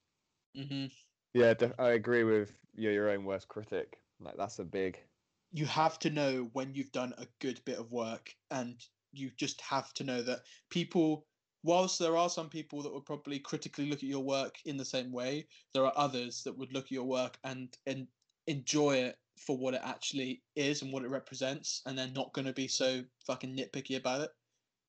hmm Yeah, I agree with you're your own worst critic. Like that's a big. you have to know when you've done a good bit of work and you just have to know that people whilst there are some people that would probably critically look at your work in the same way there are others that would look at your work and and enjoy it for what it actually is and what it represents and they're not going to be so fucking nitpicky about it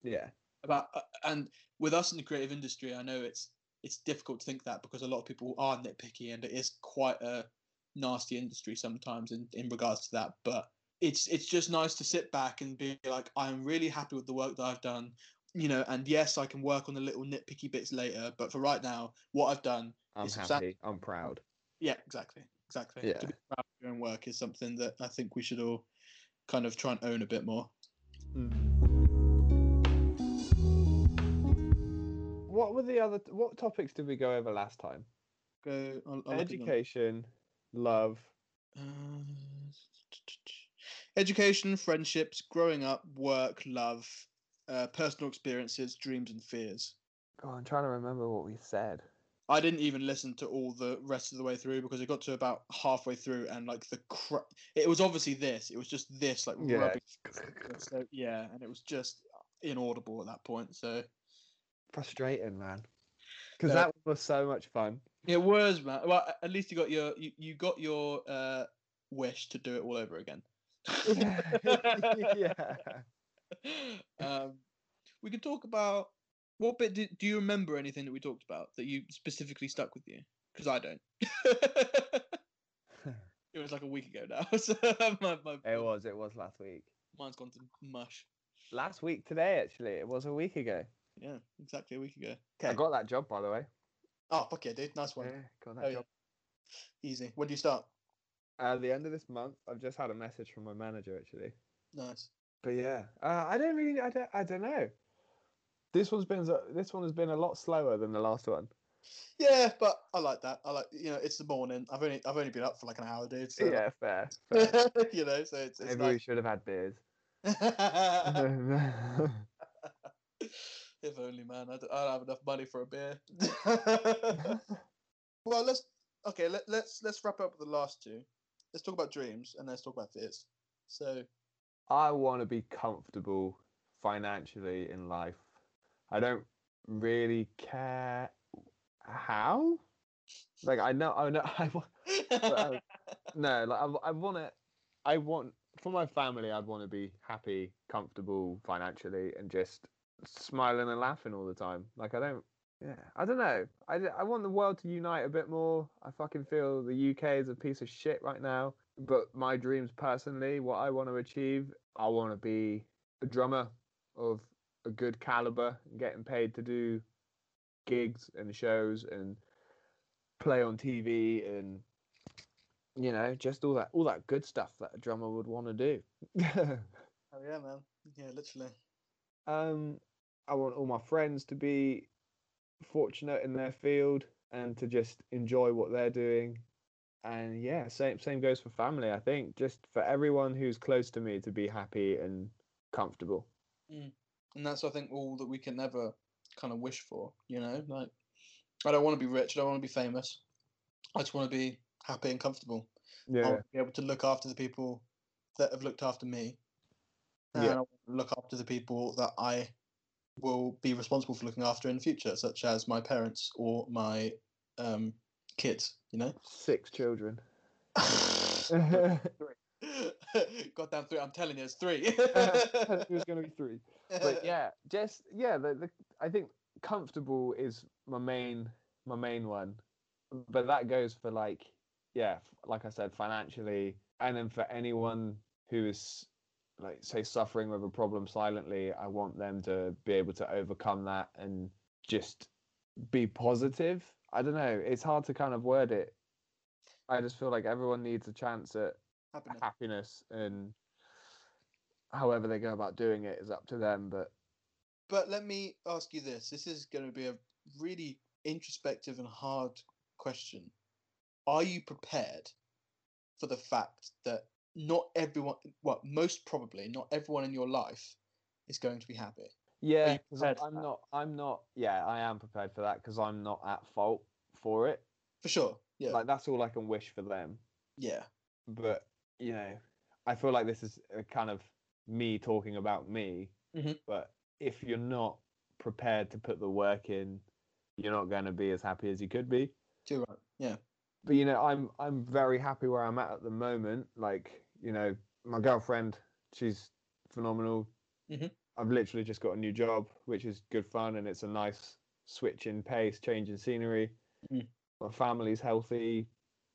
Yeah. about uh, and with us in the creative industry i know it's it's difficult to think that because a lot of people are nitpicky and it is quite a nasty industry sometimes in, in regards to that but it's it's just nice to sit back and be like i'm really happy with the work that i've done you know and yes i can work on the little nitpicky bits later but for right now what i've done I'm It's happy. I'm proud. yeah exactly exactly Yeah. to be proud of your own work is something that i think we should all kind of try and own a bit more What were the other? What topics did we go over last time? go I'll, I'll look at them. Education, love. Uh, education, friendships, growing up, work, love, uh, personal experiences, dreams, and fears. I'm trying to remember what we said. I didn't even listen to all the rest of the way through because it got to about halfway through and like the cra- it was obviously this. It was just this like Yeah. rubbing. So yeah, and it was just inaudible at that point. So Frustrating, man. Because Uh, that was so much fun. it was man. Well, at least you got your you, you got your uh, wish to do it all over again. yeah. um, we can talk about what bit did, do you remember anything that we talked about that you specifically stuck with you? Because I don't. it was like a week ago now, so my, my, It was. It was last week. mine's gone to mush. Last week today, actually. It was a week ago. Yeah, exactly a week ago. I got that job, by the way. Oh, fuck yeah, dude. Nice one. Yeah, got that Oh, yeah. job. Easy. When do you start? At the end of this month, I've just had a message from my manager, actually. Nice. But yeah, uh, I don't really, I don't, I don't know. This one's been, this one has been a lot slower than the last one. Yeah, but I like that. I like you know it's the morning. I've only I've only been up for like an hour, dude. So Yeah, fair. fair. you know, so it's, it's Maybe we should have had beers. if only, man. I don't, I don't have enough money for a beer. well, let's okay. Let, let's let's wrap up with the last two. Let's talk about dreams and let's talk about fears. So I want to be comfortable financially in life. I don't really care how. Like I know, I know, I wa- uh, no, like I, I want to, I want for my family. I'd want to be happy, comfortable financially, and just smiling and laughing all the time. Like I don't, yeah, I don't know. I, I want the world to unite a bit more. I fucking feel the UK is a piece of shit right now. But my dreams personally, what I want to achieve, I want to be a drummer of a good caliber and getting paid to do gigs and shows and play on TV and you know just all that all that good stuff that a drummer would want to do. oh yeah, man. Yeah, literally. um, I want all my friends to be fortunate in their field and to just enjoy what they're doing. And yeah, same same goes for family. I think just for everyone who's close to me to be happy and comfortable. And that's I think all that we can ever kind of wish for. You know, like I don't want to be rich. I don't want to be famous. I just want to be happy and comfortable. I Yeah, want to be able to look after the people that have looked after me. And Yeah. I want look after the people that I will be responsible for looking after in the future, such as my parents or my um, kids, you know? Six children. Goddamn three. I'm telling you, it's three. it was going to be three. But yeah, just yeah. The, the I think comfortable is my main my main one, but that goes for like yeah, like I said, financially, and then for anyone who is like say suffering with a problem silently, I want them to be able to overcome that and just be positive. I don't know. It's hard to kind of word it. I just feel like everyone needs a chance at Happiness. happiness and however they go about doing it is up to them but But let me ask you this. This is going to be a really introspective and hard question. Are you prepared for the fact that not everyone, well, most probably not everyone in your life is going to be happy? Yeah you 'cause prepared for i'm not i'm not yeah i am prepared for that because i'm not at fault for it For sure. Yeah. like that's all i can wish for them yeah. but you know i feel like this is a kind of me talking about me Mhm. but if you're not prepared to put the work in you're not going to be as happy as you could be Too right. Yeah. but you know i'm i'm very happy where i'm at at the moment like you know my girlfriend she's phenomenal Mhm. I've literally just got a new job which is good fun and it's a nice switch in pace change in scenery Mm. my family's healthy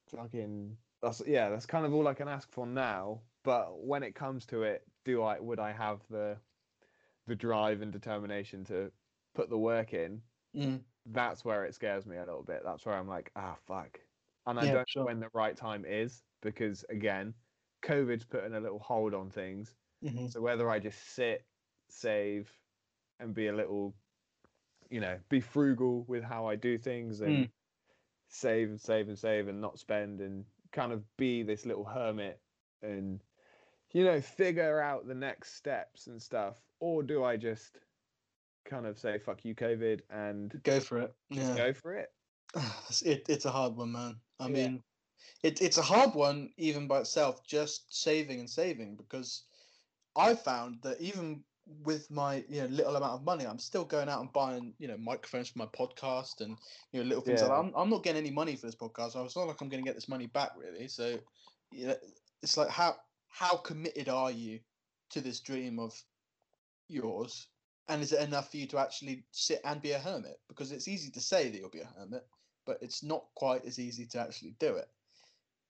fucking that's yeah that's kind of all i can ask for now but when it comes to it do i would i have the the drive and determination to put the work in Mm. that's where it scares me a little bit. That's where I'm like, ah, fuck. And I Yeah, don't sure. know when the right time is because, again, COVID's putting a little hold on things. hmm So whether I just sit, save, and be a little, you know, be frugal with how I do things and Mm. save and save and save and not spend and kind of be this little hermit and, you know, figure out the next steps and stuff. Or do I just kind of say, fuck you, COVID, and Go for it. just Yeah. go for it? It's- it, it's a hard one, man. I Yeah. mean, it, it's a hard one even by itself, just saving and saving, because I found that even with my you know little amount of money, I'm still going out and buying you know microphones for my podcast and you know little things like that. I'm, I'm not getting any money for this podcast. so It's not like I'm going to get this money back really. So you know, it's like how how committed are you to this dream of yours? And is it enough for you to actually sit and be a hermit? Because it's easy to say that you'll be a hermit, but it's not quite as easy to actually do it.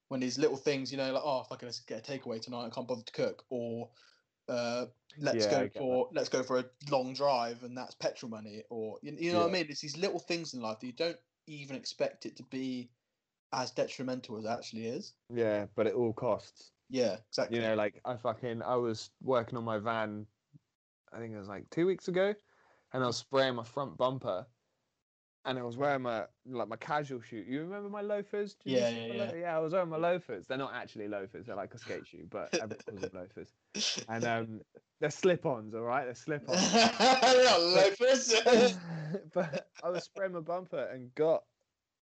When these little things, you know, like oh, if I can just get a takeaway tonight, I can't bother to cook, or uh, let's Yeah, go get that. for let's go for a long drive, and that's petrol money, or you, you know what I mean? It's these little things in life that you don't even expect it to be as detrimental as it actually is. Yeah, but it all costs. Yeah, exactly. You know, like I fucking I was working on my van, I think it was like two weeks ago, and I was spraying my front bumper, and I was wearing my like my casual shoe. You remember my loafers? Yeah, yeah, yeah. lo- yeah. I was wearing my loafers. They're not actually loafers. They're like a skate shoe, but everyone calls them loafers. And um, they're slip-ons. All right, they're slip-ons. They're not loafers. but I was spraying my bumper and got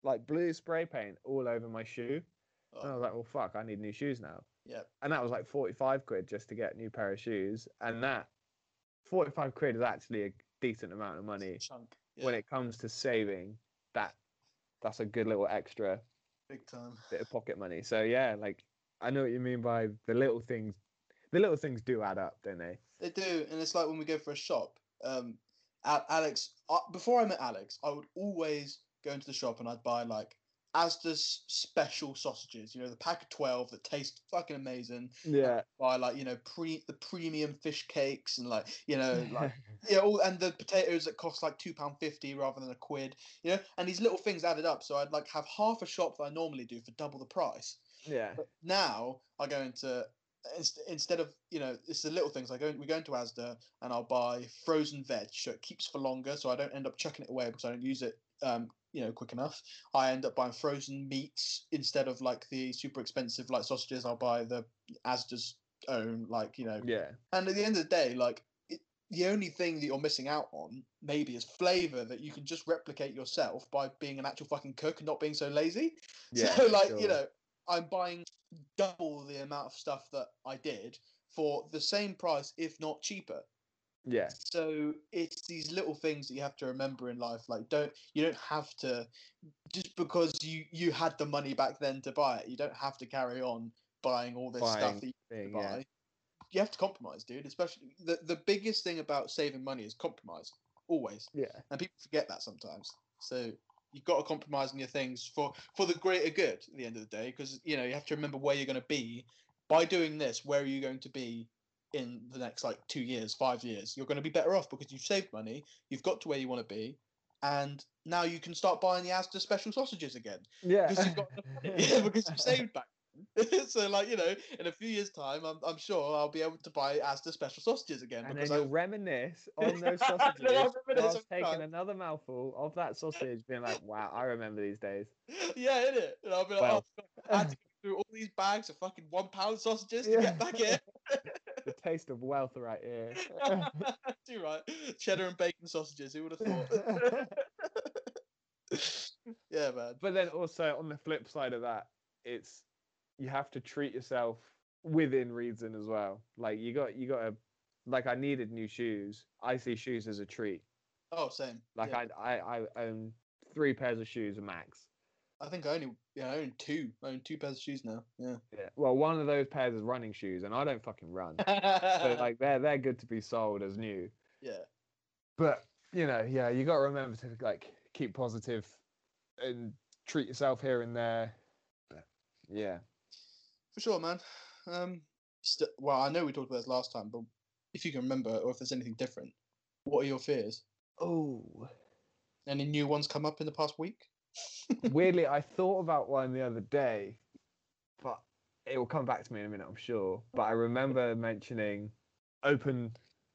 like blue spray paint all over my shoe. And I was like, well, fuck, I need new shoes now. yeah, And that was like 45 quid just to get a new pair of shoes. And that 45 quid is actually a decent amount of money. chunk. When it comes to saving, that that's a good little extra big time. bit of pocket money. So yeah, like I know what you mean by the little things. The little things do add up, don't they? They do, and it's like when we go for a shop. Um, Al- Alex, uh, before I met Alex, I would always go into the shop and I'd buy like Asda's special sausages. You know, the pack of twelve that taste fucking amazing. Yeah. By like you know pre the premium fish cakes and like you know like yeah, all and the potatoes that cost like two pound fifty rather than a quid. You know, and these little things added up. So I'd like have half a shop that I normally do for double the price. yeah. But now I go into instead of you know it's the little things. I go we go into Asda and I'll buy frozen veg so it keeps for longer, so I don't end up chucking it away because I don't use it um you know quick enough. I end up buying frozen meats instead of like the super expensive like sausages. I'll buy the Asda's own like you know. Yeah. And at the end of the day, like. It, the only thing that you're missing out on maybe is flavor that you can just replicate yourself by being an actual fucking cook and not being so lazy. Yeah. so like you know I'm buying double the amount of stuff that I did for the same price, if not cheaper. Yeah. So it's these little things that you have to remember in life. Like don't you don't have to just because you you had the money back then to buy it. You don't have to carry on buying all this Buying stuff that you Thing, buy. yeah. You have to compromise, dude. Especially the the biggest thing about saving money is compromise. Always, Yeah. and people forget that sometimes. So you've got to compromise on your things for for the greater good at the end of the day, because you know you have to remember where you're going to be by doing this. Where are you going to be in the next like two years, five years? You're going to be better off because you've saved money. You've got to where you want to be, and now you can start buying the Asda special sausages again Yeah. because you've got yeah, because you've saved back. so like you know, in a few years' time, I'm, I'm sure I'll be able to buy Asda special sausages again and then because you'll I reminisce on those Then sausages on taking another mouthful of that sausage, being like, "Wow, I remember these days." yeah, in it. And I'll be like, oh, Well- oh, I had to go through all these bags of fucking one pound sausages to Yeah. get back in. The taste of wealth right here. Too right. Cheddar and bacon sausages. Who would have thought? yeah, man. but then also on the flip side of that, it's you have to treat yourself within reason as well. Like you got you got to like I needed new shoes. I see shoes as a treat. Oh, same. Like yeah. I, I I own three pairs of shoes max. I think I only yeah I own two. I own two pairs of shoes now. Yeah. Yeah. Well, one of those pairs is running shoes, and I don't fucking run. so like they're they're good to be sold as new. yeah. But you know, yeah, you got to remember to like keep positive and treat yourself here and there. Yeah. For sure, man. Um, st- well, I know we talked about this last time, but if you can remember, or if there's anything different, what are your fears? Oh. Any new ones come up in the past week? Weirdly, I thought about one the other day, but it will come back to me in a minute, I'm sure. But I remember mentioning open,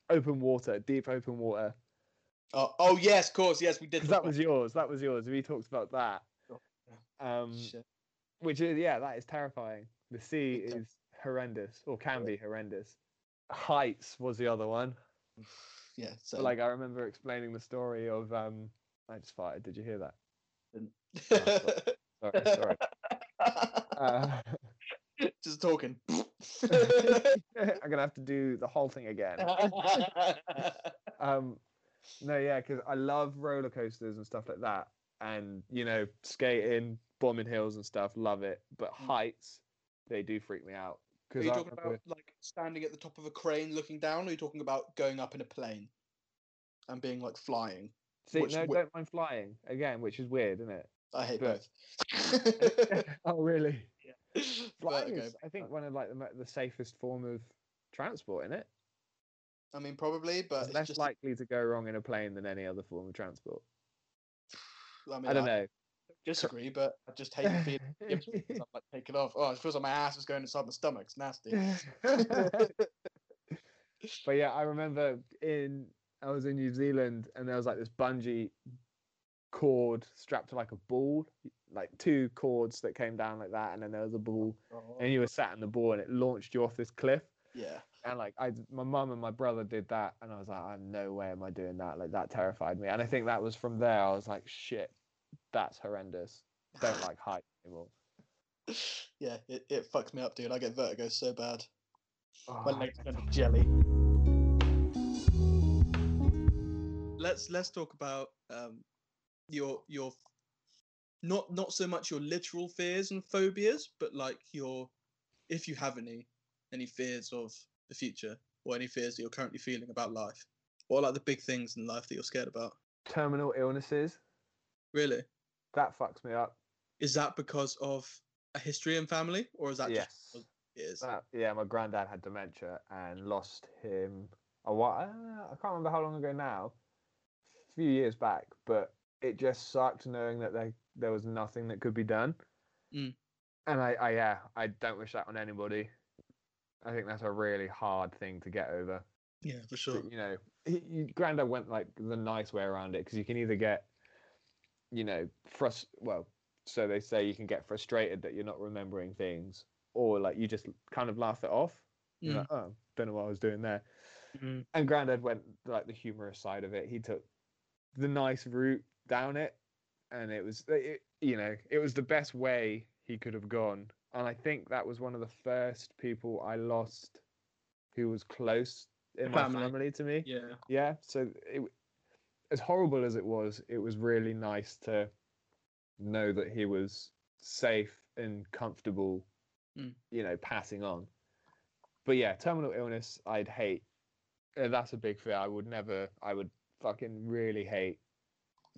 open water, deep open water, Oh, oh yes, of course, yes, we did. that was yours. That was yours. We talked about that. Um, Shit. which is yeah, that is terrifying. The sea is horrendous, or can be horrendous. Heights was the other one. Yeah, so But, like I remember explaining the story of um. I just farted. Did you hear that? Sorry, sorry. Uh, just talking. I'm gonna have to do the whole thing again. Um, no, yeah, because I love roller coasters and stuff like that, and you know, skating, bombing hills and stuff. Love it, but Mm. heights, they do freak me out. Are you talking about like standing at the top of a crane looking down, or are you talking about going up in a plane and being like flying? See, which no, wi- don't mind flying again, which is weird, isn't it? I hate But- both. oh, really? Flying Vertigo. is, I think, one of like the, the safest form of transport, in it? I mean, probably, but It's it's less just. likely to go wrong in a plane than any other form of transport. I, mean, I don't know. disagree, but I just hate the feeling. it gives me 'cause I'm like taking off. Oh, it feels like my ass is going inside my stomach. It's nasty. but yeah, I remember in I was in New Zealand and there was like this bungee cord strapped to like a ball, like two cords that came down like that, and then there was a ball, and oh. you were sat on the ball, and it launched you off this cliff. yeah. And like I, my mum and my brother did that, and I was like, "I'm no way am I doing that." Like that terrified me, and I think that was from there. I was like, "Shit, that's horrendous. Don't like heights anymore." yeah, it, it fucks me up, dude. I get vertigo so bad. My Oh, legs turn to jelly. Let's let's talk about um your your not not so much your literal fears and phobias, but like your if you have any any fears of the future or any fears that you're currently feeling about life. What are like the big things in life that you're scared about? terminal illnesses. Really? That fucks me up. Is that because of a history in family, or is that yes. just it is? That, yeah, my granddad had dementia and lost him a while. I can't remember how long ago now. Few years back, but it just sucked knowing that there there was nothing that could be done. Mm. And I, I, yeah, I don't wish that on anybody. I think that's a really hard thing to get over. Yeah, for But, sure. you know, he, he, granddad went like the nice way around it because you can either get, you know, frust. Well, so they say you can get frustrated that you're not remembering things, or like you just kind of laugh it off. You're Mm. like, oh, don't know what I was doing there. Mhm. And Grandad went like the humorous side of it. He took the nice route down it, and it was, it, you know, it was the best way he could have gone and I think that was one of the first people I lost who was close in my Family. family to me. Yeah. Yeah, so it, as horrible as it was, it was really nice to know that he was safe and comfortable, Mm. you know, passing on. But yeah, terminal illness, I'd hate. uh, That's a big fear. I would never. I would fucking really hate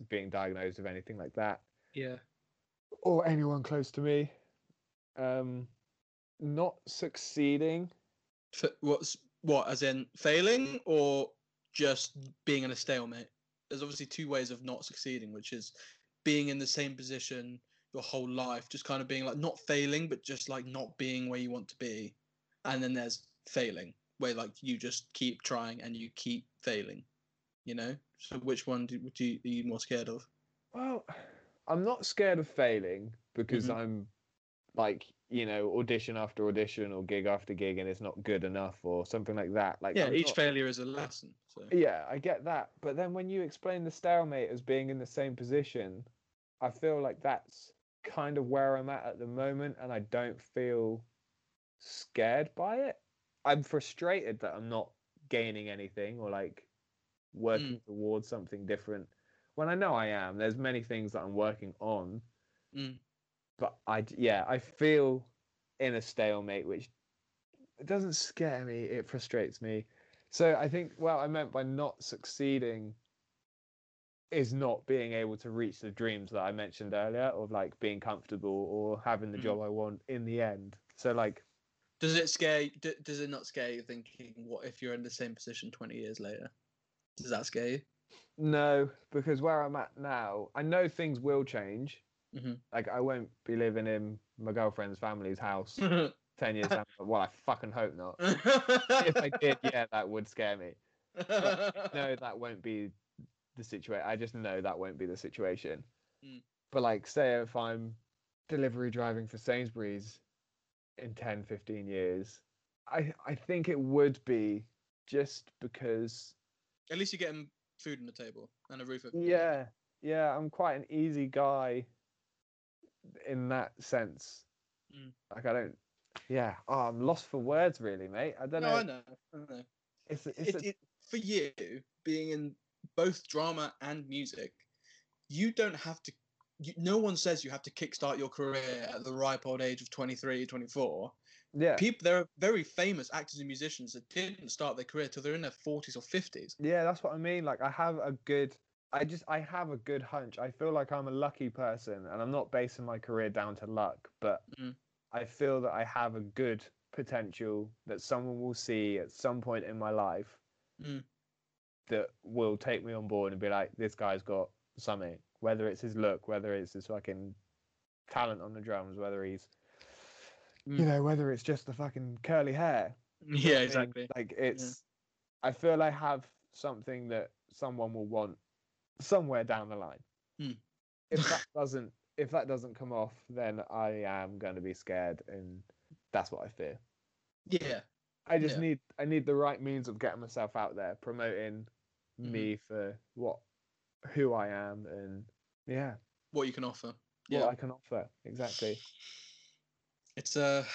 being diagnosed with anything like that, Yeah. or anyone close to me. Um, not succeeding. F- what's what? As in failing or just being in a stalemate? There's obviously two ways of not succeeding, which is being in the same position your whole life, just kind of being like not failing, but just like not being where you want to be. And then there's failing, where like you just keep trying and you keep failing. You know. So which one do, do you, are you more scared of? Well, I'm not scared of failing because Mhm. I'm like, you know, audition after audition or gig after gig and it's not good enough or something like that. Like Yeah, I'm each not- failure is a lesson. So Yeah, I get that. But then when you explain the stalemate as being in the same position, I feel like that's kind of where I'm at at the moment and I don't feel scared by it. I'm frustrated that I'm not gaining anything or like working towards something different when I know I am. There's many things that I'm working on, Mm. but I yeah, I feel in a stalemate, which it doesn't scare me. It frustrates me. So I think well I meant by not succeeding is not being able to reach the dreams that I mentioned earlier, of like being comfortable or having the Mm. job I want in the end. So like Does it scare? d- Does it not scare you thinking, what if you're in the same position twenty years later? Does that scare you? No, because where I'm at now, I know things will change. Mhm. Like I won't be living in my girlfriend's family's house ten years down. the- Well, I fucking hope not. If I did, yeah, that would scare me. No, that won't be the situation. I just know that won't be the situation. Mm. But like, say if I'm delivery driving for Sainsbury's in 10, 15 years, I I think it would be just because At least you're getting food on the table and a roof over. Yeah, yeah, I'm quite an easy guy in that sense. Mm. Like I don't, yeah. Oh, I'm lost for words, really, mate. I don't No, know. I know. I know. It's, it's It, a, it, for you, being in both drama and music, you don't have to. You, no one says you have to kickstart your career at the ripe old age of 23, 24. Yeah, People, there are very famous actors and musicians that didn't start their career till they're in their 40s or 50s. yeah. That's what I mean. Like I have a good. I just I have a good hunch. I feel like I'm a lucky person, and I'm not basing my career down to luck, but Mm. I feel that I have a good potential that someone will see at some point in my life Mm. that will take me on board and be like, this guy's got something. Whether it's his look, whether it's his fucking talent on the drums, whether he's, you Mm. know, whether it's just the fucking curly hair. Yeah, exactly. Like it's, I feel I have something that someone will want somewhere down the line. Mm. If that doesn't, if that doesn't come off, then I am going to be scared, and that's what I fear. Yeah. I just Yeah. need I need the right means of getting myself out there, promoting Mhm. me for what who I am and yeah, What you can offer. what Yeah. I can offer. Exactly. it's a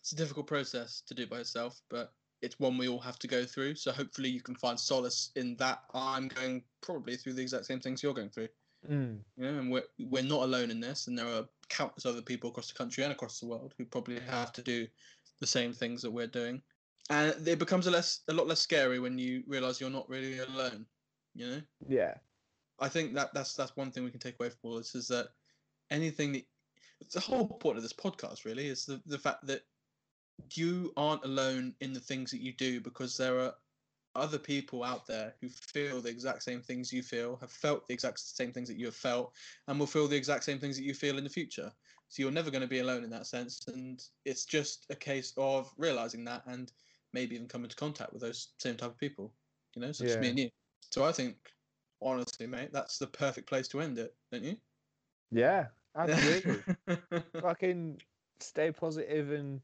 it's a difficult process to do by yourself, but it's one we all have to go through. So hopefully you can find solace in that. I'm going probably through the exact same things you're going through. Mm. You know, and we're we're not alone in this, and there are countless other people across the country and across the world who probably have to do the same things that we're doing. And it becomes a less a lot less scary when you realize you're not really alone. You know. Yeah. I think that that's that's one thing we can take away from all this is that anything that the whole point of this podcast really is the, the fact that you aren't alone in the things that you do because there are other people out there who feel the exact same things you feel, have felt the exact same things that you have felt, and will feel the exact same things that you feel in the future. So you're never going to be alone in that sense, and it's just a case of realizing that and maybe even come into contact with those same type of people, you know, such as me and you. So I think, honestly, mate, that's the perfect place to end it, don't you? Yeah. Absolutely. Fucking stay positive and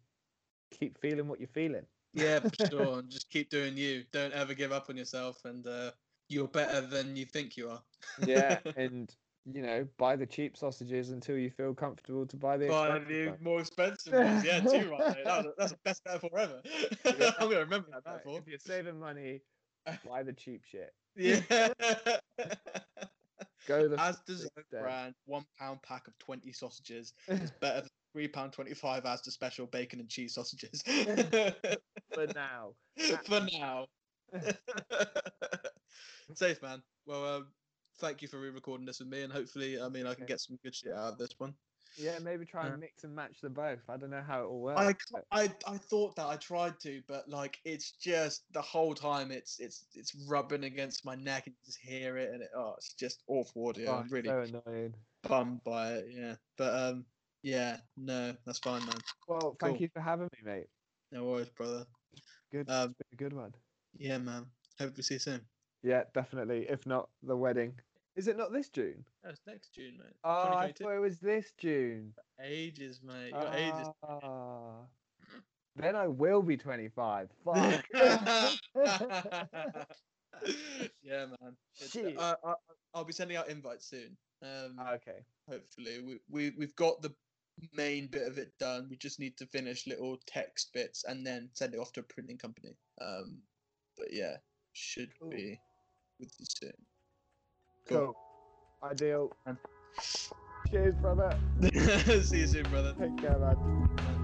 keep feeling what you're feeling. yeah, for sure. And just keep doing you. Don't ever give up on yourself, and uh, you're better than you think you are. Yeah. and you know, buy the cheap sausages until you feel comfortable to buy the Buy the more expensive ones. Yeah, too right. That was, that's the best metaphor ever. I'm gonna remember that metaphor. If you're saving money, buy the cheap shit. Yeah. Go the As design brand, one pound pack of twenty sausages is better than three pound twenty five Asda special bacon and cheese sausages. for now. For now. Safe man. Well, um, thank you for re-recording this with me, and hopefully, I mean, I can get some good shit out of this one. Yeah, maybe try and mix and match the both. I don't know how it will work. I, I I thought that I tried to, but like it's just the whole time it's it's it's rubbing against my neck and just hear it and it oh it's just awful audio. oh, I'm really so annoying. bummed by it. Yeah, but um yeah no that's fine man. Well, thank Cool. you for having me, mate. No worries, brother. Good. Um, it's been a good one. Yeah man. Hope we see you soon. Yeah, definitely. If not, the wedding. Is it not this June? That's next June, mate. Oh, I thought it was this June. Ages, mate. You got ages. Ah. Then I will be 25. Fuck. yeah, man. It's- Shit. I, I, I'll be sending out invites soon. Um, okay. hopefully, we, we we've got the main bit of it done. We just need to finish little text bits and then send it off to a printing company. Um, but yeah, should Cool. be with you soon. Cool. Ideal. Cheers, brother. See you soon, brother. Take care, man.